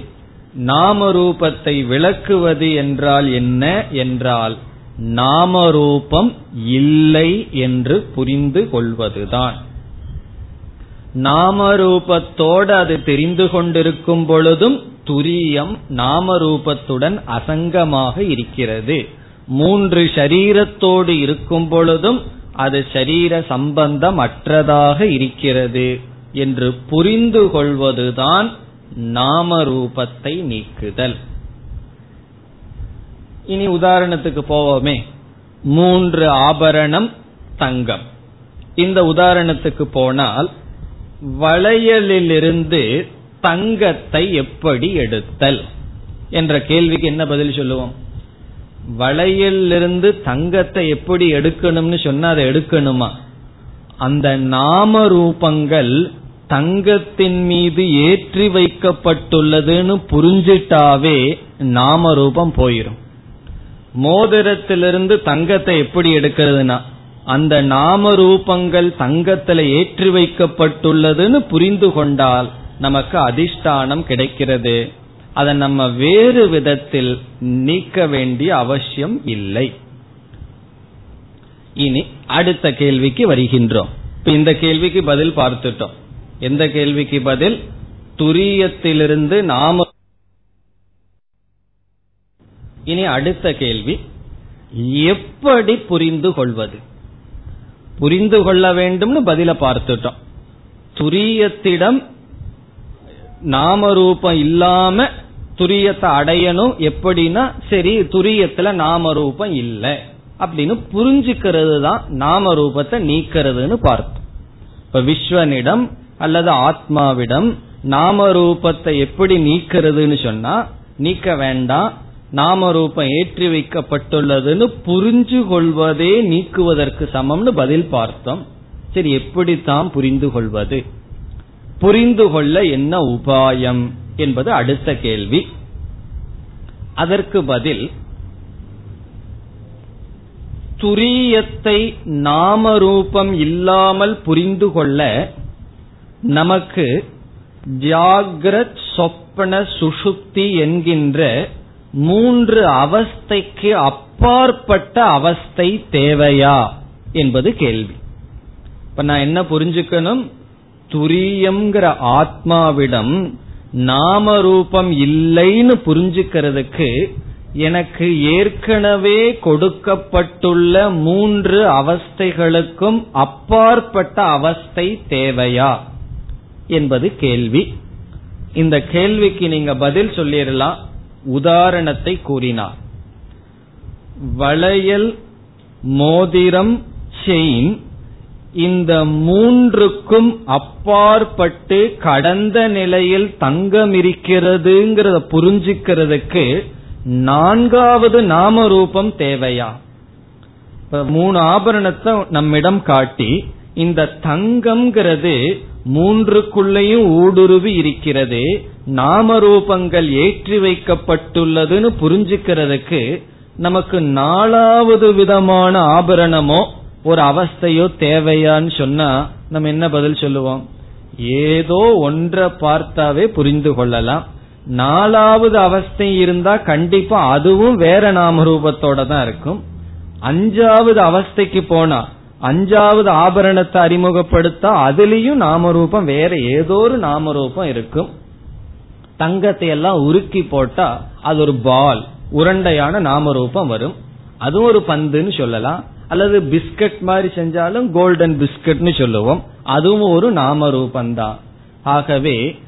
நாம ரூபத்தை விளக்குவது என்றால் என்ன? என்றால் நாமரூபம் இல்லை என்று புரிந்து கொள்வதுதான். நாமரூபத்தோடு அது தெரிந்து கொண்டிருக்கும் பொழுதும் துரியம் நாமரூபத்துடன் அசங்கமாக இருக்கிறது. மூன்று ஷரீரத்தோடு இருக்கும் பொழுதும் அது ஷரீர சம்பந்தம் அற்றதாக இருக்கிறது என்று புரிந்து கொள்வதுதான் நாமரூபத்தை நீக்குதல். இனி உதாரணத்துக்கு போவோமே. மூன்று ஆபரணம் தங்கம். இந்த உதாரணத்துக்கு போனால் வளையலிலிருந்து தங்கத்தை எப்படி எடுத்தல்? என்ற கேள்விக்கு என்ன பதில் சொல்லுவோம்? வளையலிருந்து தங்கத்தை எப்படி எடுக்கணும்னு சொன்னா அதை எடுக்கணுமா? அந்த நாம ரூபங்கள் தங்கத்தின் மீது ஏற்றி வைக்கப்பட்டுள்ளதுன்னு புரிஞ்சிட்டாவே நாம ரூபம் போயிரும். மோதிரத்திலிருந்து தங்கத்தை எப்படி எடுக்கிறதுனா அந்த நாம ரூபங்கள் தங்கத்துல ஏற்றி வைக்கப்பட்டுள்ளதுன்னு புரிந்து கொண்டால் நமக்கு அதிஷ்டானம் கிடைக்கிறது. அதை நம்ம வேறு விதத்தில் நீக்க வேண்டிய அவசியம் இல்லை. இனி அடுத்த கேள்விக்கு வருகின்றோம். இப்ப இந்த கேள்விக்கு பதில் பார்த்துட்டோம். எந்த கேள்விக்கு பதில்? துரியத்திலிருந்து நாம இனி அடுத்த கேள்வி எப்படி புரிந்து கொள்வது? புரிந்து கொள்ள வேண்டும்னு பதில பார்த்துட்டோம். துரியத்திடம் நாமரூபம் இல்லாம துரியத்தை அடையணும். எப்படின்னா சரி துரியத்துல நாமரூபம் இல்லை. அப்படின்னு புரிஞ்சுக்கிறது தான் நாம ரூபத்தை நீக்கிறதுன்னு பார்த்தோம். இப்ப விஸ்வனிடம் அல்லது ஆத்மாவிடம் நாம ரூபத்தை எப்படி நீக்கிறதுன்னு சொன்னா நீக்க வேண்டாம். நாம ரூபம் ஏற்றி வைக்கப்பட்டுள்ளதுன்னு புரிஞ்சு கொள்வதே நீக்குவதற்கு சமம்னு பதில் பார்த்தோம். சரி எப்படித்தான் புரிந்து கொள்வது புரிந்து கொள்ள என்ன உபாயம் என்பது அடுத்த கேள்வி. அதற்கு பதில் துரியத்தை நாமரூபம் இல்லாமல் புரிந்து கொள்ள நமக்கு ஜாகிரத் சொப்பன சுஷுப்தி என்கின்ற மூன்று அவஸ்தைக்கு அப்பாற்பட்ட அவஸ்தை தேவையா என்பது கேள்வி. இப்ப நான் என்ன புரிஞ்சுக்கணும்? துரியம்ங்கிற ஆத்மாவிடம் நாம ரூபம் இல்லைன்னு புரிஞ்சுக்கிறதுக்கு எனக்கு ஏற்கனவே கொடுக்கப்பட்டுள்ள மூன்று அவஸ்தைகளுக்கும் அப்பாற்பட்ட அவஸ்தை தேவையா என்பது கேள்வி. இந்த கேள்விக்கு நீங்க பதில் சொல்லிடலாம். உதாரணத்தை கூறினார். வளையல் மோதிரம் செயின் இந்த மூன்றுக்கும் அப்பாற்பட்டு கடந்த நிலையில் தங்கம் இருக்கிறதுங்கிறத புரிஞ்சுக்கிறதுக்கு நான்காவது நாம ரூபம் தேவையா மூணு ஆபரணத்தை நம்மிடம் காட்டி இந்த தங்கம்ங்கிறது மூன்றுக்குள்ளேயும் ஊடுருவி இருக்கிறது நாம ரூபங்கள் ஏற்றி வைக்கப்பட்டுள்ளதுன்னு புரிஞ்சுக்கிறதுக்கு நமக்கு நாலாவது விதமான ஆபரணமோ ஒரு அவஸ்தையோ தேவையான்னு சொன்னா நம்ம என்ன பதில் சொல்லுவோம்? ஏதோ ஒன்றை பார்த்தாவே புரிந்து கொள்ளலாம். நாலாவது அவஸ்தை இருந்தா கண்டிப்பா அதுவும் வேற நாம ரூபத்தோட தான் இருக்கும். அஞ்சாவது அவஸ்தைக்கு போனா அஞ்சாவது ஆபரணத்தை அறிமுகப்படுத்தா அதுலயும் நாமரூபம் வேற ஏதோ ஒரு நாமரூபம் இருக்கும். தங்கத்தை எல்லாம் உருக்கி போட்டா அது ஒரு பால் உருண்டையான நாமரூபம் வரும். அதுவும் ஒரு பந்துன்னு சொல்லலாம். அல்லது பிஸ்கட் மாதிரி செஞ்சாலும் கோல்டன் பிஸ்கட்னு சொல்லுவோம். அதுவும் ஒரு நாமரூபந்தான் ஆகவே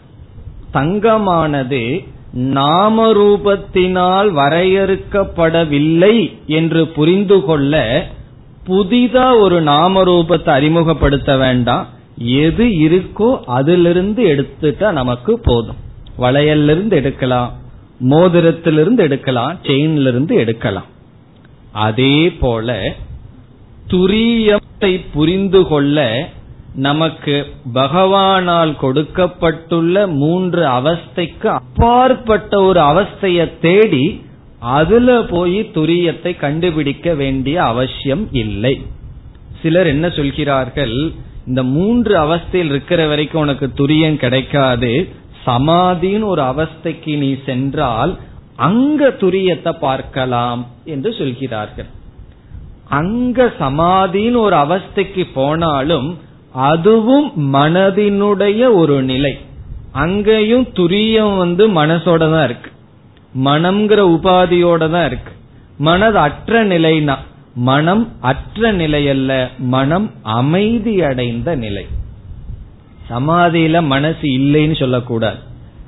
தங்கமானது நாமரூபத்தினால் வரையறுக்கப்படவில்லை என்று புரிந்து கொள்ள புதிதா ஒரு நாமரூபத்தை அறிமுகப்படுத்த வேண்டாம். எது இருக்கோ அதிலிருந்து எடுத்துட்டா நமக்கு போதும். வளையல்லிருந்து எடுக்கலாம் மோதிரத்திலிருந்து எடுக்கலாம் செயின்ல இருந்து எடுக்கலாம். அதே போல துரியத்தை புரிந்து கொள்ள நமக்கு பகவானால் கொடுக்கப்பட்டுள்ள மூன்று அவஸ்தைக்கு அப்பாற்பட்ட ஒரு அவஸ்தையை தேடி அதுல போய் துரியத்தை கண்டுபிடிக்க வேண்டிய அவசியம் இல்லை. சிலர் என்ன சொல்கிறார்கள்? இந்த மூன்று அவஸ்தையில் இருக்கிற வரைக்கும் உனக்கு துரியம் கிடைக்காது. சமாதின்னு ஒரு அவஸ்தைக்கு நீ சென்றால் அங்க துரியத்தை பார்க்கலாம் என்று சொல்கிறார்கள். அங்க சமாதின்னு ஒரு அவஸ்தைக்கு போனாலும் அதுவும் மனதினுடைய ஒரு நிலை. அங்கேயும் துரியம் வந்து மனசோட தான் இருக்கு. மனம்ங்கிற உபாதியோட தான் இருக்கு. மனது அற்ற நிலைனா மனம் அற்ற நிலை அல்ல மனம் அமைதி அடைந்த நிலை. சமாதியில மனசு இல்லைன்னு சொல்லக்கூடாது.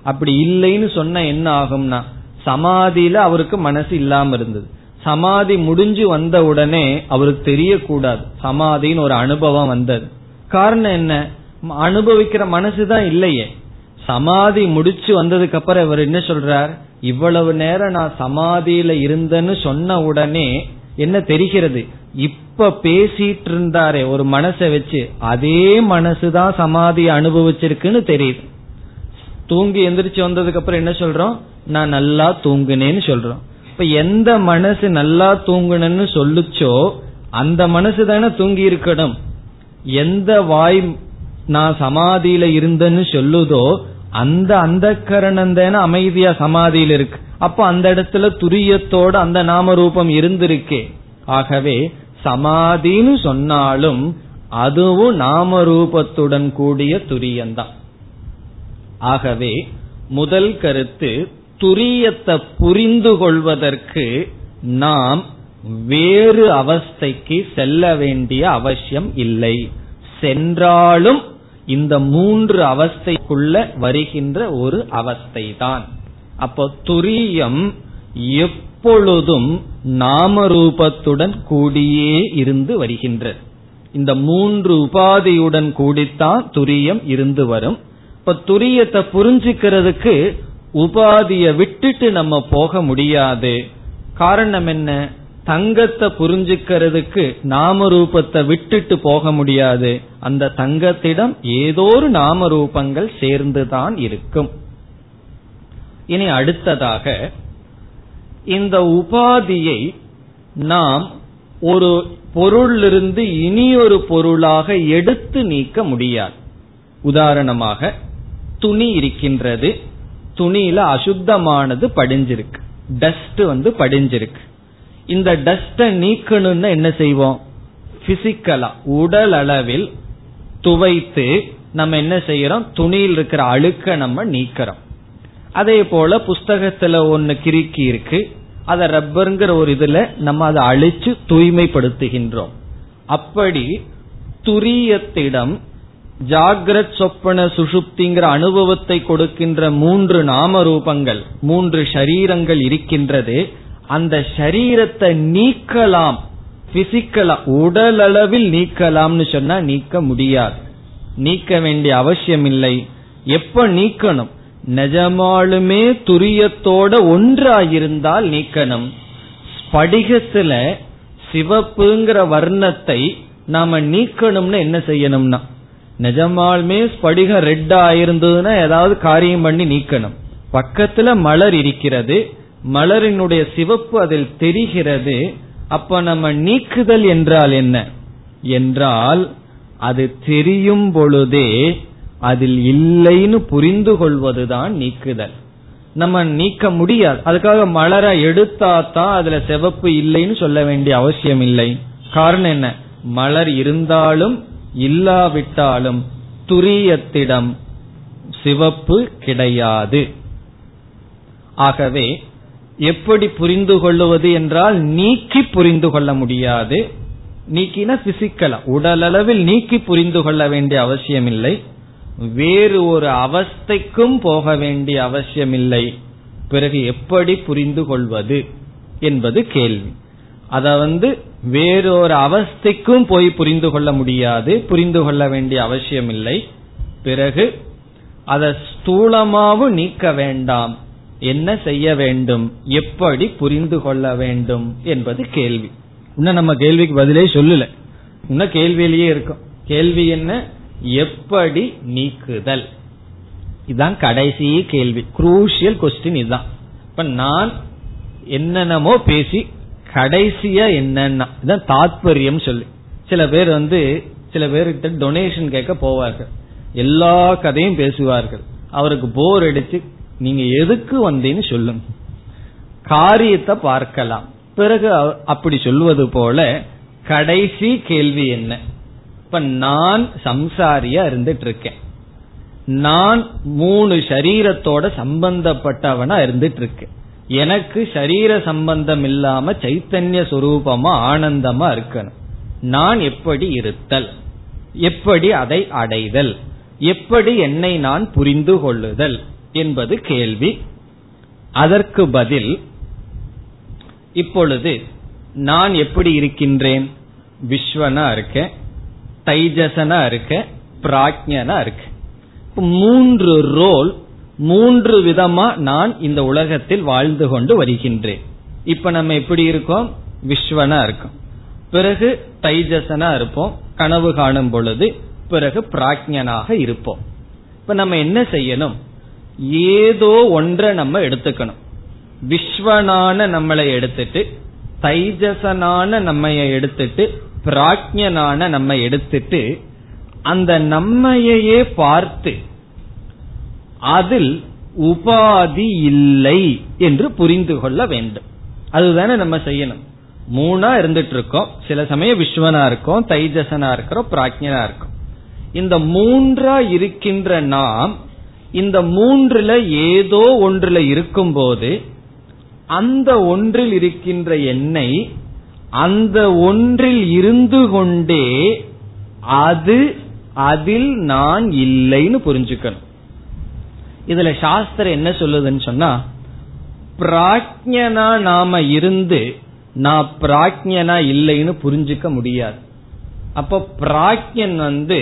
அப்படி இல்லைன்னு சொன்ன என்ன ஆகும்னா சமாதியில அவருக்கு மனசு இல்லாம இருந்தது. சமாதி முடிஞ்சு வந்த உடனே அவருக்கு தெரியக்கூடாது. சமாதின்னு ஒரு அனுபவம் வந்தது. காரணம் என்ன? அனுபவிக்கிற மனசுதான் இல்லையே. சமாதி முடிச்சு வந்ததுக்கு அப்புறம் இவர் என்ன சொல்றார்? இவ்வளவு நேரம் நான் சமாதியில இருந்தேன்னு சொன்ன உடனே என்ன தெரிகிறது? இப்ப பேசிட்டு இருந்தாரே ஒரு மனசை வச்சு. அதே மனசுதான் சமாதி அனுபவிச்சிருக்குன்னு தெரியுது. தூங்கி எந்திரிச்சு வந்ததுக்கு அப்புறம் என்ன சொல்றோம்? நான் நல்லா தூங்குனேன்னு சொல்றோம். இப்ப எந்த மனசு நல்லா தூங்குனன்னு சொல்லுச்சோ அந்த மனசு தானே தூங்கி இருக்கணும். எந்த வாய் நான் சமாதியில இருந்தேன்னு சொல்லுதோ அந்த அந்த கரணம் தானே அமைதியா சமாதியில் இருக்கு. அப்ப அந்த இடத்துல துரியத்தோட அந்த நாம ரூபம் இருந்திருக்கே. ஆகவே சமாதின்னு சொன்னாலும் அதுவும் நாம ரூபத்துடன் கூடிய துரியந்தான். ஆகவே முதல் கருத்து துரியத்தை புரிந்து கொள்வதற்கு நாம் வேறு அவஸ்தைக்கு செல்ல வேண்டிய அவசியம் இல்லை. சென்றாலும் இந்த மூன்று அவஸ்தைக்குள்ள வருகின்ற ஒரு அவஸ்தை தான் அப்போ துரியம் எப்பொழுதும் நாமரூபத்துடன் கூடியே இருந்து வருகின்றது இந்த மூன்று உபாதியுடன் கூடித்தான் துரியம் இருந்து வரும். இப்ப துரியத்தை புரிஞ்சுக்கிறதுக்கு உபாதியை விட்டுட்டு நம்ம போக முடியாது. காரணம் என்ன? தங்கத்தை புரிஞ்சுக்கிறதுக்கு நாம ரூபத்தை விட்டுட்டு போக முடியாது. அந்த தங்கத்திடம் ஏதோ ஒரு நாம ரூபங்கள் சேர்ந்துதான் இருக்கும். இனி அடுத்ததாக இந்த உபாதியை நாம் ஒரு பொருளிலிருந்து இனி ஒரு பொருளாக எடுத்து நீக்க முடியாது. உதாரணமாக துணி இருக்கின்றது. துணியில அசுத்தமானது படிஞ்சிருக்கு. டஸ்ட் வந்து படிஞ்சிருக்கு. இந்த டஸ்ட நீக்கணும்னா என்ன செய்வோம்? பிசிக்கலா உடல் அளவில் துவைத்து நம்ம என்ன செய்யறோம்? துணியில் இருக்கிற அழுக்க நம்ம நீக்கிறோம். அதே போல புஸ்தகத்துல ஒன்னு கிறுக்கி இருக்கு. அதை ரப்பருங்கிற ஒரு இதுல நம்ம அதை அழிச்சு தூய்மைப்படுத்துகின்றோம். அப்படி துரியத்திடம் ஜாகிரத் சொப்பன சுசுப்திங்கிற அனுபவத்தை கொடுக்கின்ற மூன்று நாம ரூபங்கள் மூன்று ஷரீரங்கள் இருக்கின்றது. அந்த ஷரீரத்தை நீக்கலாம். பிசிக்கலா உடல் அளவில் நீக்கலாம்னு சொன்னா நீக்க முடியாது. நீக்க வேண்டிய அவசியம் இல்லை எப்ப நீக்கணும்? நிஜமாலுமே துரியத்தோட ஒன்றாயிருந்தால் நீக்கணும். ஸ்படிகத்துல சிவப்புங்கிற வர்ணத்தை நாம நீக்கணும்னு என்ன செய்யணும்னா நிஜமாலுமே ஸ்படிகம் ரெட்டா இருந்ததுன்னா ஏதாவது காரியம் பண்ணி நீக்கணும். பக்கத்துல மலர் இருக்கிறது மலரினுடைய சிவப்பு அதில் தெரிகிறது. அப்ப நம்ம நீக்குதல் என்றால் என்ன? என்றால் அது தெரியும் பொழுதே அதில் இல்லைன்னு புரிந்து கொள்வதுதான் நீக்குதல். நம்ம நீக்க முடியாது. அதுக்காக மலரை எடுத்தா தான் அதுல சிவப்பு இல்லைன்னு சொல்ல வேண்டிய அவசியம் இல்லை. காரணம் என்ன? மலர் இருந்தாலும் இல்லாவிட்டாலும் துரியத்திடம் சிவப்பு கிடையாது. ஆகவே எப்படி புரிந்து கொள்ளுவது என்றால் நீக்கி புரிந்து கொள்ள முடியாது. நீக்கினா பிசிக்கலா உடலளவில் நீக்கி புரிந்து கொள்ள வேண்டிய அவசியம் இல்லை வேறு ஒரு அவஸ்தைக்கும் போக வேண்டிய அவசியமில்லை. பிறகு எப்படி புரிந்து கொள்வது என்பது கேள்வி. அத வந்து வேறொரு அவஸ்தைக்கும் போய் புரிந்து கொள்ள முடியாது. புரிந்து கொள்ள வேண்டிய அவசியம் இல்லை பிறகு அதை ஸ்தூலமாவும் நீக்க வேண்டாம். என்ன செய்ய வேண்டும்? எப்படி புரிந்து கொள்ள வேண்டும்? என்பது கேள்வி. இன்னும் நம்ம கேள்விக்கு பதிலே சொல்லல. இன்னும் கேள்வியிலேயே இருக்கும். கேள்வி என்ன? எப்படி நீக்குதல்? இதுதான் கடைசி கேள்வி. குரூஷியல் கொஸ்டின் இதுதான் இப்ப நான் என்னென்னமோ பேசி கடைசியா என்னன்னா இதுதான் தாத்பரியம் சொல்லி. சில பேர் வந்து சில பேர்கிட்ட டொனேஷன் கேட்க போவார்கள். எல்லா கதையும் பேசுவார்கள். அவருக்கு போர் அடிச்சு நீங்க எதுக்கு வந்தீன்னு சொல்லுங்க. காரியத்தை பார்க்கலாம். பிறகு அப்படி சொல்வது போல கடைசி கேள்வி என்ன? இப்ப இப்ப நான் சம்சாரியா இருந்துட்டு இருக்கேன் நான் மூணு சரீரத்தோட சம்பந்தப்பட்டவனா இருந்துட்டு இருக்கேன் எனக்கு சரீர சம்பந்தம் இல்லாம சைத்தன்ய சுரூபமா ஆனந்தமா இருக்கணும். நான் எப்படி இருத்தல்? எப்படி அதை அடைதல்? எப்படி என்னை நான் புரிந்து கொள்ளுதல்? என்பது கேள்வி. அதற்கு பதில் இப்பொழுது நான் எப்படி இருக்கின்றேன்? விஸ்வனா இருக்க தைஜசனா இருக்க பிராஜ்யனா இருக்க. மூன்று ரோல் மூன்று விதமா நான் இந்த உலகத்தில் வாழ்ந்து கொண்டு வருகின்றேன். இப்ப நம்ம எப்படி இருக்கோம்? விஸ்வனா இருக்கும். பிறகு தைஜசனா இருப்போம். கனவு காணும் பொழுது பிறகு பிராஜ்யனாக இருப்போம். இப்ப நம்ம என்ன செய்யணும்? ஏதோ ஒன்றை நம்ம எடுத்துக்கணும். விஸ்வனான நம்மளை எடுத்துட்டு தைஜசனான நம்மைய எடுத்துட்டு பிராஜ்யனான நம்ம எடுத்துட்டு அந்த நம்மையே பார்த்து அதில் உபாதி இல்லை என்று புரிந்து கொள்ள வேண்டும். அதுதானே நம்ம செய்யணும். மூணா இருந்துட்டு இருக்கோம் சில சமயம் விஸ்வனா இருக்கோம் தைஜசனா இருக்கிறோம் பிராஜ்யனா இருக்கும். இந்த மூன்றா இருக்கின்ற நாம் இந்த மூன்றுல ஏதோ ஒன்றுல இருக்கும்போது அந்த ஒன்றில் இருக்கின்ற எண்ணெய் அந்த ஒன்றில் இருந்து கொண்டே அது அதில் நான் இல்லைன்னு புரிஞ்சுக்கணும். இதுல சாஸ்திரம் என்ன சொல்லுதுன்னு சொன்னா பிராஜ்யனா நாம இருந்து நான் பிராஜ்யனா இல்லைன்னு புரிஞ்சுக்க முடியாது. அப்ப பிராஜ்யன் வந்து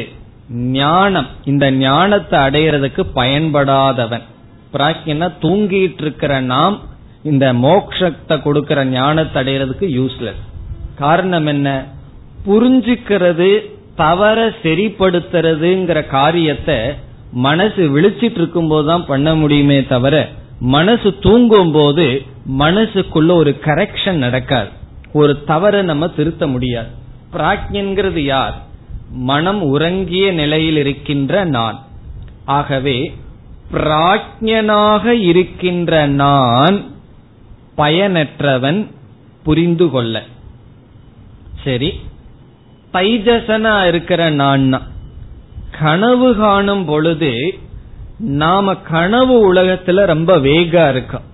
ஞானம். இந்த ஞானத்தை அடையிறதுக்கு பயன்படாதவன். பிராஜ்யனா தூங்கிட்டு இருக்கிற நாம் இந்த மோக்ஷத்தை கொடுக்கிற ஞானத்தை அடையிறதுக்கு யூஸ்லெஸ் காரணம் என்ன? புரிஞ்சுக்கிறது தவற சரிப்படுத்துறதுங்கிற காரியத்தை மனசு விழிச்சிட்டு இருக்கும் போதுதான் பண்ண முடியுமே தவிர மனசு தூங்கும் போது மனசுக்குள்ள ஒரு கரெக்ஷன் நடக்காது. ஒரு தவறை நம்ம திருத்த முடியாது. பிராக்ஞன்கிறது யார்? மனம் உறங்கிய நிலையில் இருக்கின்ற நான். ஆகவே பிராஜ்யனாக இருக்கின்ற நான் பயனற்றவன் புரிந்து கொள்ள. சரி தைஜசனா இருக்கிற நான் கனவு காணும் பொழுது நாம கனவு உலகத்துல ரொம்ப வேகா இருக்கோம்.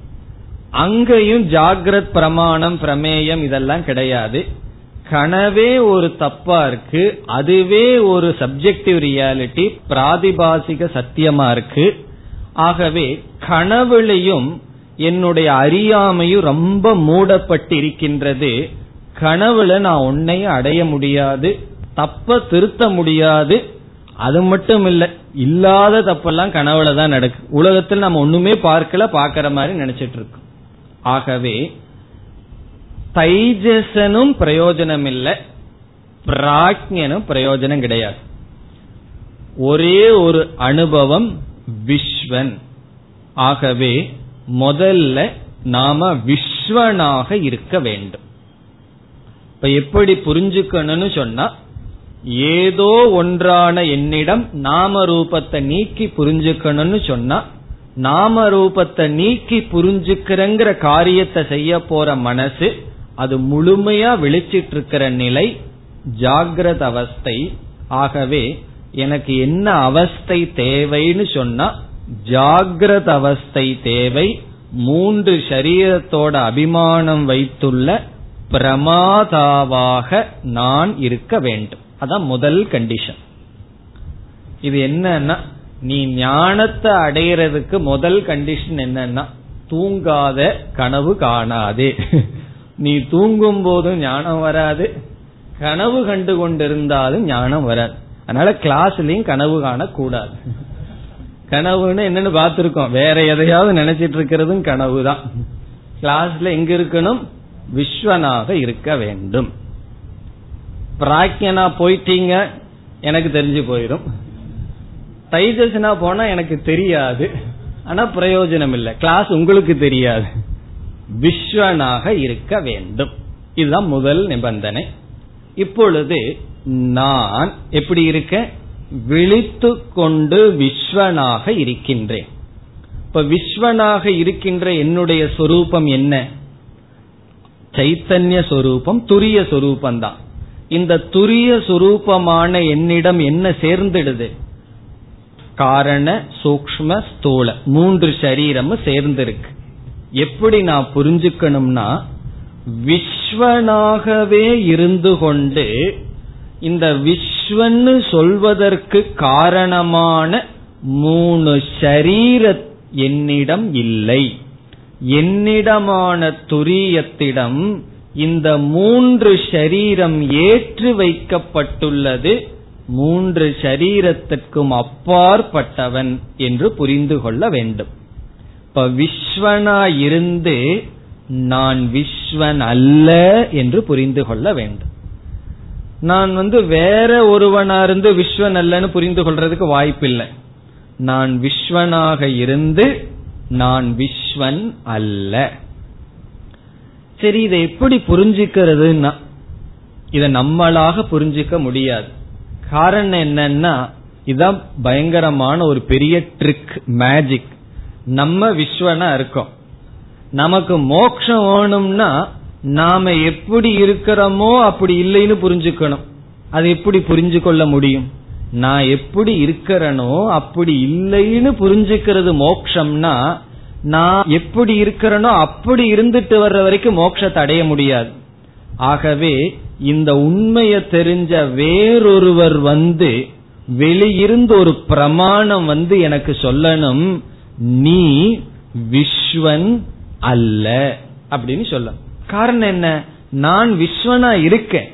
அங்கேயும் ஜாகிரத் பிரமாணம் பிரமேயம் இதெல்லாம் கிடையாது. கனவே ஒரு தப்பா இருக்கு அதுவே ஒரு சப்ஜெக்டிவ் ரியாலிட்டி பிராதிபாசிக சத்தியமா இருக்கு. ஆகவே கனவுலையும் என்னுடைய அறியாமையும் ரொம்ப மூடப்பட்டிருக்கின்றது. கனவுல நான் உன்னையும் அடைய முடியாது தப்ப திருத்த முடியாது. அது மட்டும் இல்ல இல்லாத தப்பெல்லாம் கனவுல தான் நடக்கு. உலகத்தில் நம்ம ஒண்ணுமே பார்க்கல பாக்கிற மாதிரி நினைச்சிட்டு இருக்கோம். ஆகவே தைஜசனும் பிரயோஜனம் இல்லை பிராஜ்யனும் பிரயோஜனம் கிடையாது. ஒரே ஒரு அனுபவம் விஸ்வன். ஆகவே முதல்ல நாம விஸ்வனாக இருக்க வேண்டும். இப்ப எப்படி புரிஞ்சுக்கணும்னு சொன்னா ஏதோ ஒன்றான என்னிடம் நாம ரூபத்தை நீக்கி புரிஞ்சுக்கணும்னு சொன்னா நாம ரூபத்தை நீக்கி புரிஞ்சுக்கிறங்கிற காரியத்தை செய்ய போற மனசு அது முழுமையா விழிச்சிட்டு இருக்கிற நிலை ஜாகிரத அவஸ்தை. ஆகவே எனக்கு என்ன அவஸ்தை தேவைன்னு சொன்னா ஜாகிரத அவஸ்தை தேவை. மூன்று சரீரத்தோட அபிமானம் வைத்துள்ள பிரமாதாவாக நான் இருக்க வேண்டும். அதான் முதல் கண்டிஷன் இது என்னன்னா நீ ஞானத்தை அடையிறதுக்கு முதல் கண்டிஷன் என்னன்னா தூங்காத கனவு காணாதே. நீ தூங்கும் போதும் ஞானம் வராது. கனவு கண்டு கொண்டிருந்தாலும் ஞானம் வராது. அதனால கிளாஸ்லயும் கனவு காணக்கூடாது. கனவுன்னு என்னன்னு பார்த்திருக்கோம். வேற எதையாவது நினைச்சிட்டு இருக்கிறதும் கனவு தான் கிளாஸ்ல எங்க இருக்கணும்? விஸ்வனாக இருக்க வேண்டும். பிராக்கியனா போயிட்டீங்க எனக்கு தெரிஞ்சு போயிடும். தைஜஸ்னா போனா எனக்கு தெரியாது. ஆனா பிரயோஜனம் இல்லை கிளாஸ் உங்களுக்கு தெரியாது. விஸ்வனாக இருக்க வேண்டும். இதுதான் முதல் நிபந்தனை. இப்பொழுது நான் எப்படி இருக்க? விழித்து கொண்டு விஸ்வனாக இருக்கின்றேன். இப்ப விஸ்வனாக இருக்கின்ற என்னுடைய சொரூபம் என்ன? சைத்தன்ய சொரூபம் துரிய சொரூபம்தான். இந்த துரிய சொரூபமான என்னிடம் என்ன சேர்ந்துடுது? காரண சூக்ம ஸ்தூல. மூன்று சரீரமும் சேர்ந்திருக்கு. எப்படி நான் புரிஞ்சுக்கணும்னா விஸ்வனாகவே இருந்து கொண்டு இந்த விஸ்வன்னு சொல்வதற்கு காரணமான மூணு ஷரீர என்னிடம் இல்லை. என்னிடமான துரியத்திடம் இந்த மூன்று ஷரீரம் ஏற்று வைக்கப்பட்டுள்ளது மூன்று ஷரீரத்திற்கும் அப்பாற்பட்டவன் என்று புரிந்து கொள்ள வேண்டும். இப்ப விஸ்வனா இருந்து நான் விஸ்வன் அல்ல என்று புரிந்து கொள்ள வேண்டும். நான் வந்து வேற ஒருவனா இருந்து விஸ்வன் அல்லன்னு புரிந்து கொள்றதுக்கு வாய்ப்பில்லை. நான் விஸ்வனாக இருந்து நான் விஸ்வன் அல்ல. சரி இதை எப்படி புரிஞ்சுக்கிறதுன்னா இதை நம்மளாக புரிஞ்சிக்க முடியாது. காரணம் என்னன்னா இதுதான் பயங்கரமான ஒரு பெரிய ட்ரிக் மேஜிக் நம்ம விஸ்வனா இருக்கோம். நமக்கு மோட்சம் வேணும்னா நாம எப்படி இருக்கிறோமோ அப்படி இல்லைன்னு புரிஞ்சுக்கணும். அது எப்படி புரிஞ்சு கொள்ள முடியும்? நான் எப்படி இருக்கிறனோ அப்படி இல்லைன்னு புரிஞ்சுக்கிறது மோக்ஷம்னா நான் எப்படி இருக்கிறனோ அப்படி இருந்துட்டு வர்ற வரைக்கும் மோட்சத்தை அடைய முடியாது. ஆகவே இந்த உண்மையை தெரிஞ்ச வேறொருவர் வந்து வெளியிருந்து ஒரு பிரமாணம் வந்து எனக்கு சொல்லணும். நீ விஸ்வன் அல்ல அப்படின்னு சொல்ல. காரணம் என்ன? நான் விஸ்வனா இருக்கேன்.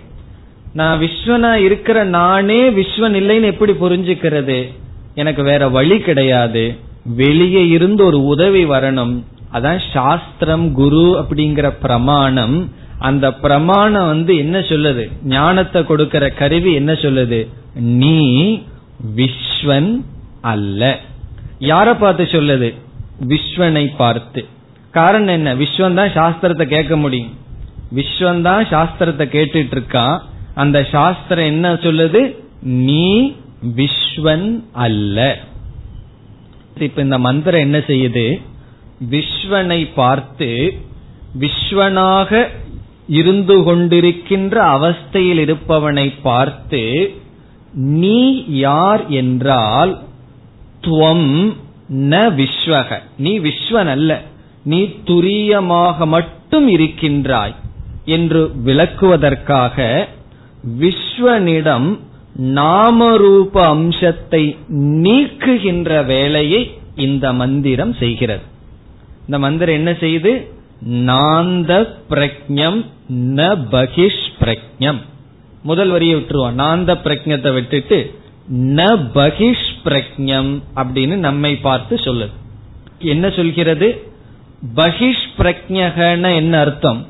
நான் விஸ்வனா இருக்கிற நானே விஸ்வன் இல்லைன்னு எப்படி புரிஞ்சுக்கிறது? எனக்கு வேற வழி கிடையாது. வெளியே இருந்து ஒரு உதவி வரணும். அதான் சாஸ்திரம் குரு அப்படிங்கிற பிரமாணம். அந்த பிரமாணம் வந்து என்ன சொல்லுது? ஞானத்தை கொடுக்கிற கருவி என்ன சொல்லுது? நீ விஸ்வன் அல்ல. யார பார்த்து சொல்லுது? விஸ்வனை பார்த்து. காரணம் என்ன? விஸ்வம் தான் சாஸ்திரத்தை கேட்க முடியும். விஸ்வம் தான் சாஸ்திரத்தை கேட்டுட்டு இருக்கான் அந்த சாஸ்திரம் என்ன சொல்லுது? நீ விஸ்வன் அல்ல. இப்ப இந்த மந்திரம் என்ன செய்யுது? விஸ்வனை பார்த்து விஸ்வனாக இருந்து கொண்டிருக்கின்ற அவஸ்தையில் இருப்பவனை பார்த்து நீ யார் என்றால் துவம் ந விஸ்வக. நீ விஸ்வன் அல்ல நீ துரியமாக மட்டும் இருக்கின்றாய் என்று விளக்குவதற்காக விஸ்வனிடம் நாமரூப அம்சத்தை நீக்குகின்ற வேலையை இந்த மந்திரம் செய்கிறது. இந்த மந்திரம் என்ன செய்து? நாந்த பிரக்ஞம் ந பகிஷ் பிரக்ஞம் முதல் வரியை விட்டுருவான் நாந்த பிரக்ஞத்தை விட்டுட்டு ந பகிஷ் பிரக்ஞம் அப்படின்னு நம்மை பார்த்து சொல்லுது என்ன சொல்கிறது? பகிஷ் பிரக்ஞகன என்ன அர்த்தம்?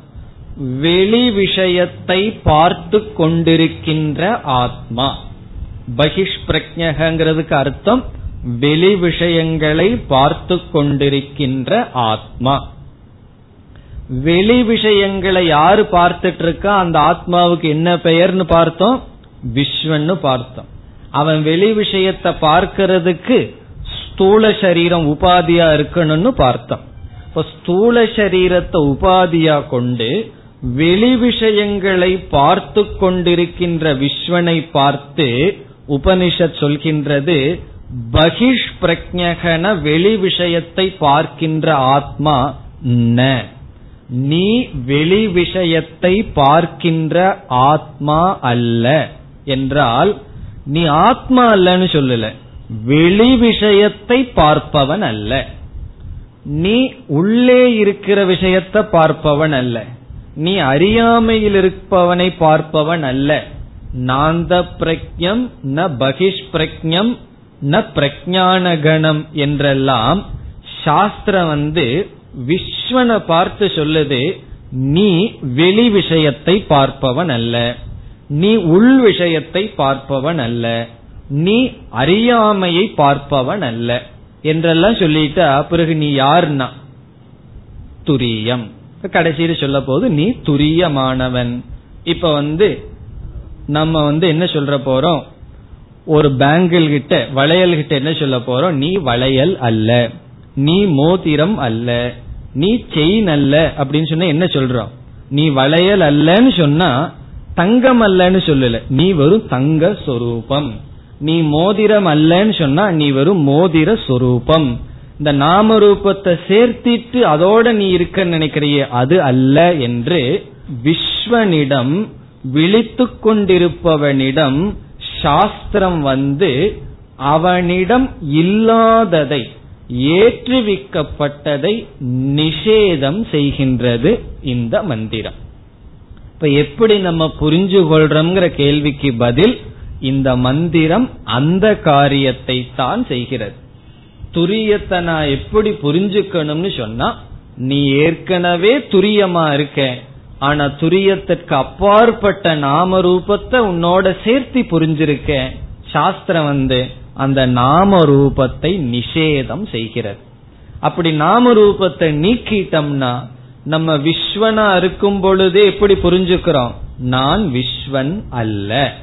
வெளி விஷயத்தை பார்த்து கொண்டிருக்கின்ற ஆத்மா. பகிஷ் பிரக்ஞகங்கிறதுக்கு அர்த்தம் வெளி விஷயங்களை பார்த்து கொண்டிருக்கின்ற ஆத்மா. வெளி விஷயங்களை யாரு பார்த்துட்டு இருக்கா? அந்த ஆத்மாவுக்கு என்ன பெயர்னு பார்த்தோம்? விஸ்வன்னு பார்த்தோம். அவன் வெளி விஷயத்தை பார்க்கறதுக்கு ஸ்தூல சரீரம் உபாதியா இருக்கணும்னு பார்த்தோம். இப்ப ஸ்தூல சரீரத்தை உபாதியா கொண்டு வெளி விஷயங்களை பார்த்து கொண்டிருக்கின்ற விஸ்வனை பார்த்து உபனிஷத் சொல்கின்றது பகிஷ் பிரஜகன வெளி விஷயத்தை பார்க்கின்ற ஆத்மா ந. நீ வெளி விஷயத்தை பார்க்கின்ற ஆத்மா அல்ல. என்றால் நீ ஆத்மா அல்லன்னு சொல்லல. வெளி விஷயத்தை பார்ப்பவன் அல்ல. நீ உள்ளே இருக்கிற விஷயத்தை பார்ப்பவன் அல்ல. நீ அறியாமையில் இருப்பவனை பார்ப்பவன் அல்ல. நாந்த பிரக்ஞம் ந பகிஷ் பிரக்ஞம் ந பிரஜான கணம் என்றெல்லாம் சாஸ்திரம் வந்து விஸ்வனை பார்த்து சொல்லுது நீ வெளி விஷயத்தை பார்ப்பவன் அல்ல. நீ உள் விஷயத்தை பார்ப்பவன் அல்ல. நீ அறியாமையை பார்ப்பவன் அல்ல. என்றெல்லாம் சொல்லிட்டா பிறகு நீ யாருன்னா துரியம். கடைசியில் சொல்ல போது நீ துரியமானவன். இப்ப வந்து நம்ம வந்து என்ன சொல்ற போறோம்? ஒரு பேங்கிள் கிட்ட வளையல் கிட்ட என்ன சொல்ல போறோம்? நீ வளையல் அல்ல. நீ மோதிரம் அல்ல. நீ செயின் அல்ல. அப்படின்னு சொன்னா என்ன சொல்றோம்? நீ வளையல் அல்லன்னு சொன்னா தங்கம் அல்லன்னு சொல்லல. நீ வெறும் தங்க சொரூபம். நீ மோதிரம் அல்லன்னு சொன்னா நீ வெறும் மோதிர சொரூபம். இந்த நாம ரூபத்தை சேர்த்திட்டு அதோட நீ இருக்க நினைக்கிறியே அது அல்ல என்று விஸ்வனிடம் விழித்து கொண்டிருப்பவனிடம் சாஸ்திரம் வந்து அவனிடம் இல்லாததை ஏற்றுவிக்கப்பட்டதை நிஷேதம் செய்கின்றது இந்த மந்திரம். இப்ப எப்படி நம்ம புரிஞ்சு கொள்றோம்ங்கிற கேள்விக்கு பதில் இந்த மந்திரம் அந்த காரியத்தை தான் செய்கிறது. துரியத்தை நான் எப்படி புரிஞ்சுக்கணும்னு சொன்னா நீ ஏற்கனவே துரியமா இருக்க ஆனா துரியத்திற்கு அப்பாற்பட்ட நாம ரூபத்தை உன்னோட சேர்த்து புரிஞ்சிருக்க. சாஸ்திரம் வந்து அந்த நாம ரூபத்தை நிஷேதம் செய்கிறது. அப்படி நாம ரூபத்தை நீக்கிட்டோம்னா நம்ம விஸ்வனா இருக்கும் பொழுதே எப்படி புரிஞ்சுக்கிறோம்? நான் விஸ்வன் அல்ல.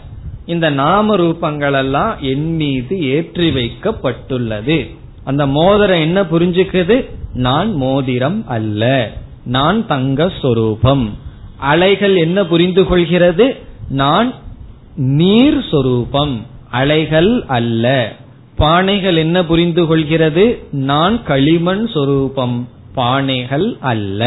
இந்த நாம ரூபங்கள் எல்லாம் என் மீது ஏற்றி வைக்கப்பட்டுள்ளது. அந்த மோதிரம் என்ன புரிஞ்சுக்குது? நான் மோதிரம் அல்ல. நான் தங்க சொரூபம். அலைகள் என்ன புரிந்து கொள்கிறது? நான் நீர் சொரூபம். அலைகள் அல்ல. பானைகள் என்ன புரிந்து கொள்கிறது? நான் களிமண் சொரூபம். பானைகள் அல்ல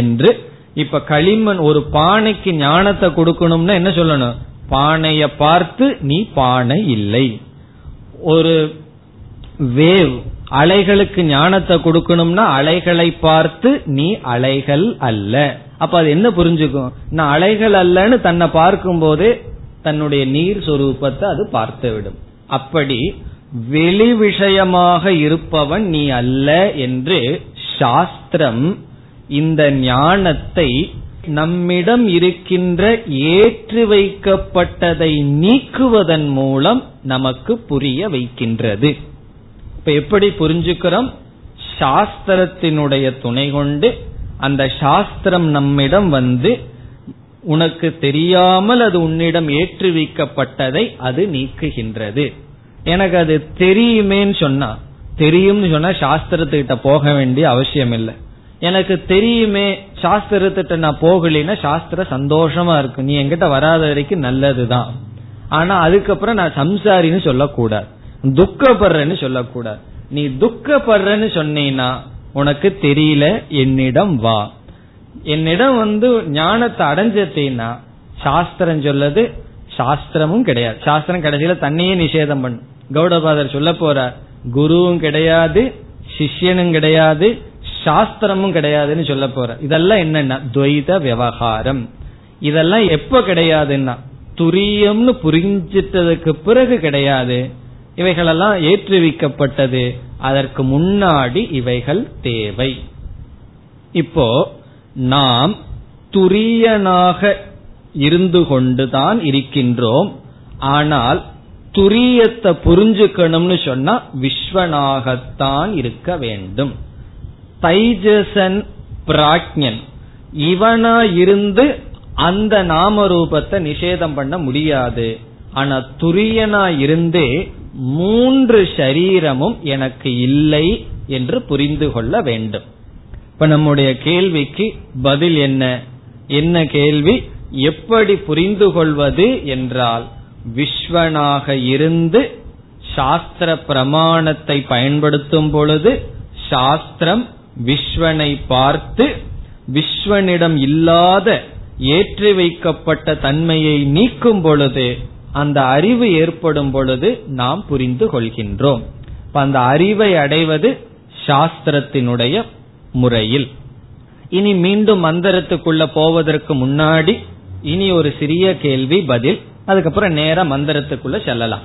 என்று. இப்ப களிமண் ஒரு பானைக்கு ஞானத்தை கொடுக்கணும்னா என்ன சொல்லணும்? பானைய பார்த்து நீ பானை இல்லை. ஒரு வேவ் அலைகளுக்கு ஞானத்தை கொடுக்கணும்னா அலைகளை பார்த்து நீ அலைகள் அல்ல. அப்ப அது என்ன புரிஞ்சுக்கும்? நான் அலைகள் அல்லன்னு தன்னை பார்க்கும் போதே தன்னுடைய நீர் சொரூபத்தை அது பார்த்து விடும். அப்படி வெளி விஷயமாக இருப்பவன் நீ அல்ல என்று சாஸ்திரம் இந்த ஞானத்தை நம்மிடம் இருக்கின்ற ஏற்று வைக்கப்பட்டதை நீக்குவதன் மூலம் நமக்கு புரிய வைக்கின்றது. இப்ப எப்படி புரிஞ்சுக்கிறோம்? சாஸ்திரத்தினுடைய துணை கொண்டு அந்த சாஸ்திரம் நம்மிடம் வந்து உனக்கு தெரியாமல் அது உன்னிடம் ஏற்றுவிக்கப்பட்டதை அது நீக்குகின்றது. எனக்கு அது தெரியுமேன்னு சொன்னா தெரியும்னு சொன்னா சாஸ்திரத்துக்கிட்ட போக வேண்டிய அவசியம் இல்லை எனக்கு தெரியுமே சாஸ்திரத்திட்ட நான் போகலைன்னா சாஸ்திர சந்தோஷமா இருக்கு. நீ என்கிட்ட வராத வரைக்கும் நல்லதுதான். ஆனா அதுக்கப்புறம் நான் சம்சாரின்னு சொல்லக்கூடாது. துக்கப்படுறேன்னு சொல்லக்கூடாது. நீ துக்கப்படுறன்னு சொன்னீன்னா உனக்கு தெரியல என்னிடம் வா. என்னிடம் வந்து ஞானத்தை அடைஞ்சத்தீன்னா சாஸ்திரம் சொல்லது சாஸ்திரமும் கிடையாது. சாஸ்திரம் கடைசியில தன்னையே நிஷேதம் பண்ணு கௌடபாதர் சொல்ல போறார் குருவும் கிடையாது சிஷ்யனும் கிடையாது சாஸ்திரமும் கிடையாதுன்னு சொல்ல போற. இதெல்லாம் என்னன்னா துவைத விவகாரம். இதெல்லாம் எப்ப கிடையாதுன்னா துரியம்னு புரிஞ்சிட்டதுக்கு பிறகு கிடையாது. இவைகளெல்லாம் ஏற்றுவிக்கப்பட்டது. அதற்கு முன்னாடி இவைகள் தேவை. இப்போ நாம் துரியனாக இருந்து கொண்டுதான் இருக்கின்றோம். ஆனால் துரியத்தை புரிஞ்சுக்கணும்னு சொன்னா விஸ்வனாகத்தான் இருக்க வேண்டும். தைஜசன் பிராக்ஞன். இவனா இருந்து அந்த நாம ரூபத்தை நிஷேதம் பண்ண முடியாது. ஆனா துரியனா இருந்தே மூன்று சரீரமும் எனக்கு இல்லை என்று புரிந்து கொள்ள வேண்டும். இப்ப நம்முடைய கேள்விக்கு பதில் என்ன? என்ன கேள்வி? எப்படி புரிந்து கொள்வது என்றால் விஸ்வனாக இருந்து சாஸ்திர பிரமாணத்தை பயன்படுத்தும் பொழுது சாஸ்திரம் விஸ்வனை பார்த்து விஸ்வனிடம் இல்லாத ஏற்றி வைக்கப்பட்ட தன்மையை நீக்கும் பொழுது அந்த அறிவு ஏற்படும் பொழுது நாம் புரிந்து கொள்கின்றோம். அந்த அறிவை அடைவது சாஸ்திரத்தினுடைய முறையில். இனி மீண்டும் மந்திரத்துக்குள்ள போவதற்கு முன்னாடி இனி ஒரு சிறிய கேள்வி பதில். அதுக்கப்புறம் நேர மந்திரத்துக்குள்ள செல்லலாம்.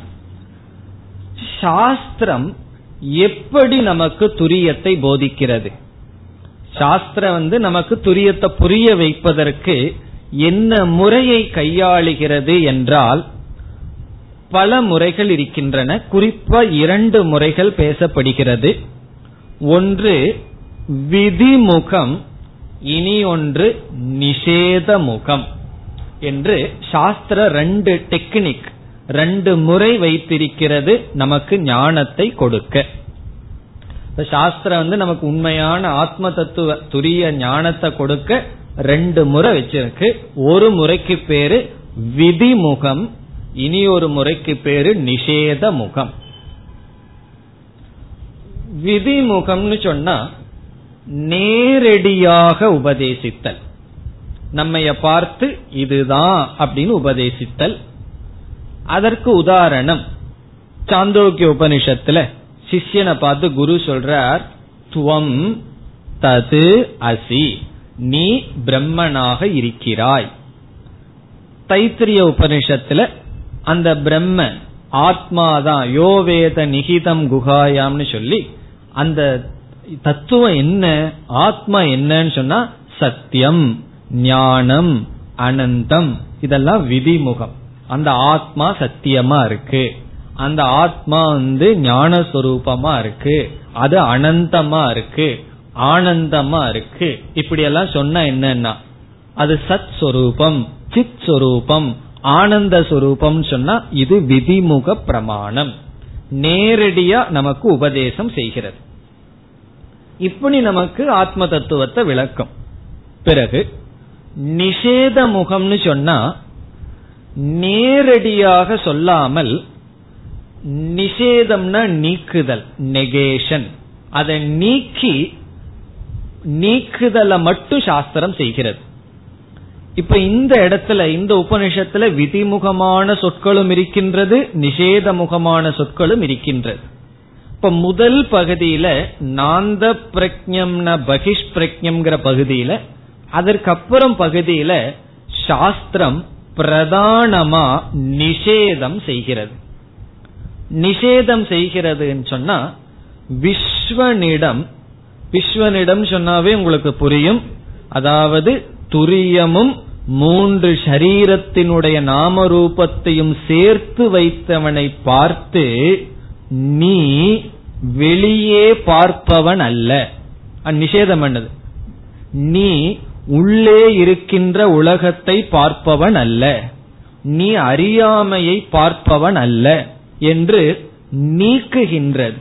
சாஸ்திரம் எப்படி நமக்கு துரியத்தை போதிக்கிறது? சாஸ்திரம் வந்து நமக்கு துரியத்தை புரிய வைப்பதற்கு என்ன முறையை கையாளுகிறது என்றால் பல முறைகள் இருக்கின்றன. குறிப்பா இரண்டு முறைகள் பேசப்படுகிறது. ஒன்று விதிமுகம் இனி ஒன்று நிஷேத முகம் என்று சாஸ்திர ரெண்டு டெக்னிக் ரெண்டு முறை வைத்திருக்கிறது நமக்கு ஞானத்தை கொடுக்க. சாஸ்திரம் வந்து நமக்கு உண்மையான ஆத்ம தத்துவ துரிய ஞானத்தை கொடுக்க ரெண்டு முறை வச்சிருக்கு. ஒரு முறைக்கு பேரு விதிமுகம் இனி ஒரு முறைக்கு பேரு நிஷேத முகம் விதிமுகம்னு சொன்னா நேரடியாக உபதேசித்தல். நம்மைய பார்த்து இதுதான் அப்படின்னு உபதேசித்தல். அதற்கு உதாரணம் சாந்தோக்கிய உபனிஷத்துல சிஷ்யனை பார்த்து குரு சொல்றார் துவம் தது அசி நீ பிரம்மனாக இருக்கிறாய். தைத்திரிய உபனிஷத்துல அந்த பிரம்ம ஆத்மாதான் யோவேத நிகிதம் குகாயாம்னு சொல்லி அந்த தத்துவம் என்ன ஆத்மா என்னன்னு சொன்னா சத்தியம். ஞானம் அனந்தம் இதெல்லாம் விதிமுகம். அந்த ஆத்மா சத்தியமா இருக்கு. அந்த ஆத்மா வந்து ஞானஸ்வரூபமா இருக்கு. அது அனந்தமா இருக்கு. ஆனந்தமா இருக்கு. இப்படி எல்லாம் சொன்னா என்னன்னா அது சத் சொரூபம் சித் சொரூபம் ஆனந்த சுரூபம் சொன்னா இது விதிமுக பிரமாணம். நேரடியா நமக்கு உபதேசம் செய்கிறது. இப்படி நமக்கு ஆத்ம தத்துவத்தை விளக்கும். பிறகு நிஷேத முகம்னு சொன்னா நேரடியாக சொல்லாமல் நிஷேதம்னா நீக்குதல் நெகேஷன் அதை நீக்கி நீக்குதலை மட்டும் சாஸ்திரம் செய்கிறது. இப்ப இந்த இடத்துல இந்த உபனிஷத்துல விதிமுகமான சொற்களும் இருக்கின்றது நிஷேத முகமான சொற்களும் இருக்கின்றது. இப்ப முதல் பகுதியில நாந்த பிரக்ஞம்ன பகிஷ் பிரக்ஞம்ங்கிற பகுதியில அதற்கப்புறம் பகுதியில சாஸ்திரம் பிரதானமா நிஷேதம் செய்கிறது. நிஷேதம் செய்கிறதுன்னு சொன்னா விஸ்வனிடம் விஸ்வனிடம் சொன்னாவே உங்களுக்கு புரியும். அதாவது துரியமும் மூன்று ஷரீரத்தினுடைய நாம ரூபத்தையும் சேர்த்து வைத்தவனை பார்த்து நீ வெளியே பார்ப்பவன் அல்ல. நிஷேதம் பண்ணது. நீ உள்ளே இருக்கின்ற உலகத்தை பார்ப்பவன் அல்ல. நீ அறியாமையை பார்ப்பவன் அல்ல என்று நீக்குகின்றது.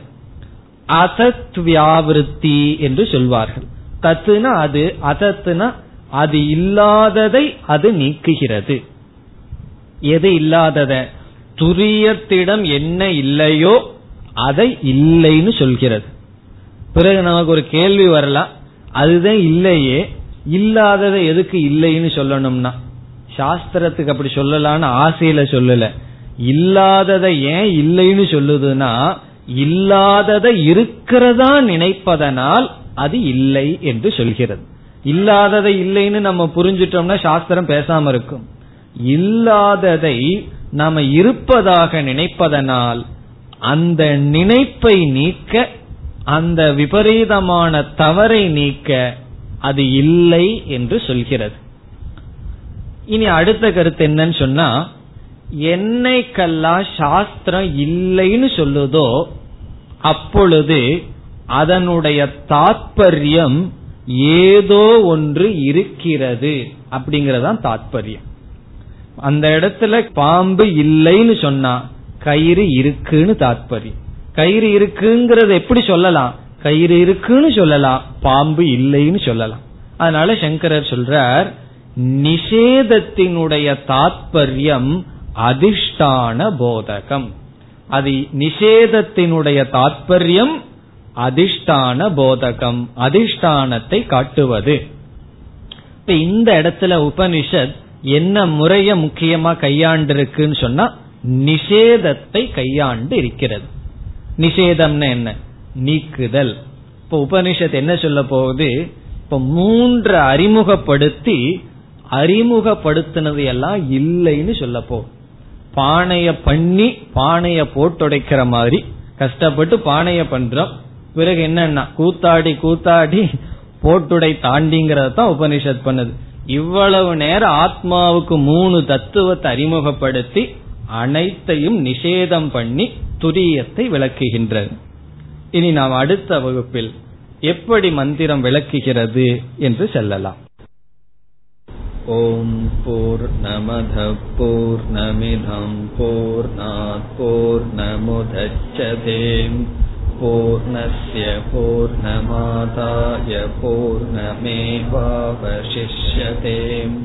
அசத்வியாவிருத்தி என்று சொல்வார்கள். தத்துனா அது அதத்துனா அது இல்லாததை அது நீக்குகிறது. எது இல்லாதத? துரியத்திடம் என்ன இல்லையோ அதை இல்லைன்னு சொல்கிறது. பிறகு நமக்கு ஒரு கேள்வி வரலாம். அதுதான் இல்லையே. இல்லாததை எதுக்கு இல்லைன்னு சொல்லணும்னா? சாஸ்திரத்துக்கு அப்படி சொல்லலான்னு ஆசையில சொல்லல. இல்லாததை ஏன் இல்லைன்னு சொல்லுதுன்னா இல்லாததை இருக்கிறதா நினைப்பதனால் அது இல்லை என்று சொல்கிறது. இல்லாததை இல்லைன்னு நம்ம புரிஞ்சிட்டோம்னா சாஸ்திரம் பேசாம இருக்கும். இல்லாததை நாம இருப்பதாக நினைப்பதனால் அந்த நினைப்பை நீக்க அந்த விபரீதமான தவறை நீக்க அது இல்லை என்று சொல்கிறது. இனி அடுத்த கருத்து என்னன்னு சொன்னா என்னைக்கெல்லாம் சாஸ்திரம் இல்லைன்னு சொல்லுதோ அப்பொழுது அதனுடைய தாற்பயம் ஏதோ ஒன்று இருக்கிறது அப்படிங்கறதான் தாற்பயம் அந்த இடத்துல பாம்பு இல்லைன்னு சொன்னா கயிறு இருக்குன்னு தாற்பயம் கயிறு இருக்குங்கிறத எப்படி சொல்லலாம்? கயிறு இருக்குன்னு சொல்லலாம் பாம்பு இல்லைன்னு சொல்லலாம். அதனால சங்கரர் சொல்றார் நிஷேதத்தினுடைய தாத்பரியம் அதிஷ்டான போதகம். அது நிஷேதத்தினுடைய தாத்பரியம் அதிஷ்டான போதகம் அதிஷ்டானத்தை காட்டுவது. இப்ப இந்த இடத்துல உபனிஷத் என்ன முறைய முக்கியமா கையாண்டிருக்குன்னு சொன்னா நிஷேதத்தை கையாண்டு இருக்கிறது. நிஷேதம்னு என்ன? நீக்குதல். இப்ப உபனிஷத் என்ன சொல்ல போகுது? இப்ப மூன்று அறிமுகப்படுத்தி அறிமுகப்படுத்தினது எல்லாம் இல்லைன்னு சொல்ல போகுது. பானைய பண்ணி பானைய போட்டுடைக்கிற மாதிரி. கஷ்டப்பட்டு பானைய பண்றோம். பிறகு என்னன்னா கூத்தாடி கூத்தாடி போட்டுடை தாண்டிங்கிறத தான் உபனிஷத் பண்ணுது. இவ்வளவு நேரம் ஆத்மாவுக்கு மூணு தத்துவத்தை அறிமுகப்படுத்தி அனைத்தையும் நிஷேதம் பண்ணி துரியத்தை விளக்குகின்றது. இனி நாம் அடுத்த வகுப்பில் எப்படி மந்திரம் விளக்குகிறது என்று செல்லலாம். ஓம் போர் நமத போர் நமிதம் போர் போர் நமுதச்சதேம் பூர்ணய பூர்ணமாதாய பூர்ணமேவாவசிஷ்யதேம்.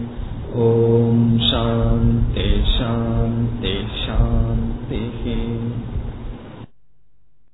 ஓம் சாந்தி சாந்தி சாந்திஹி.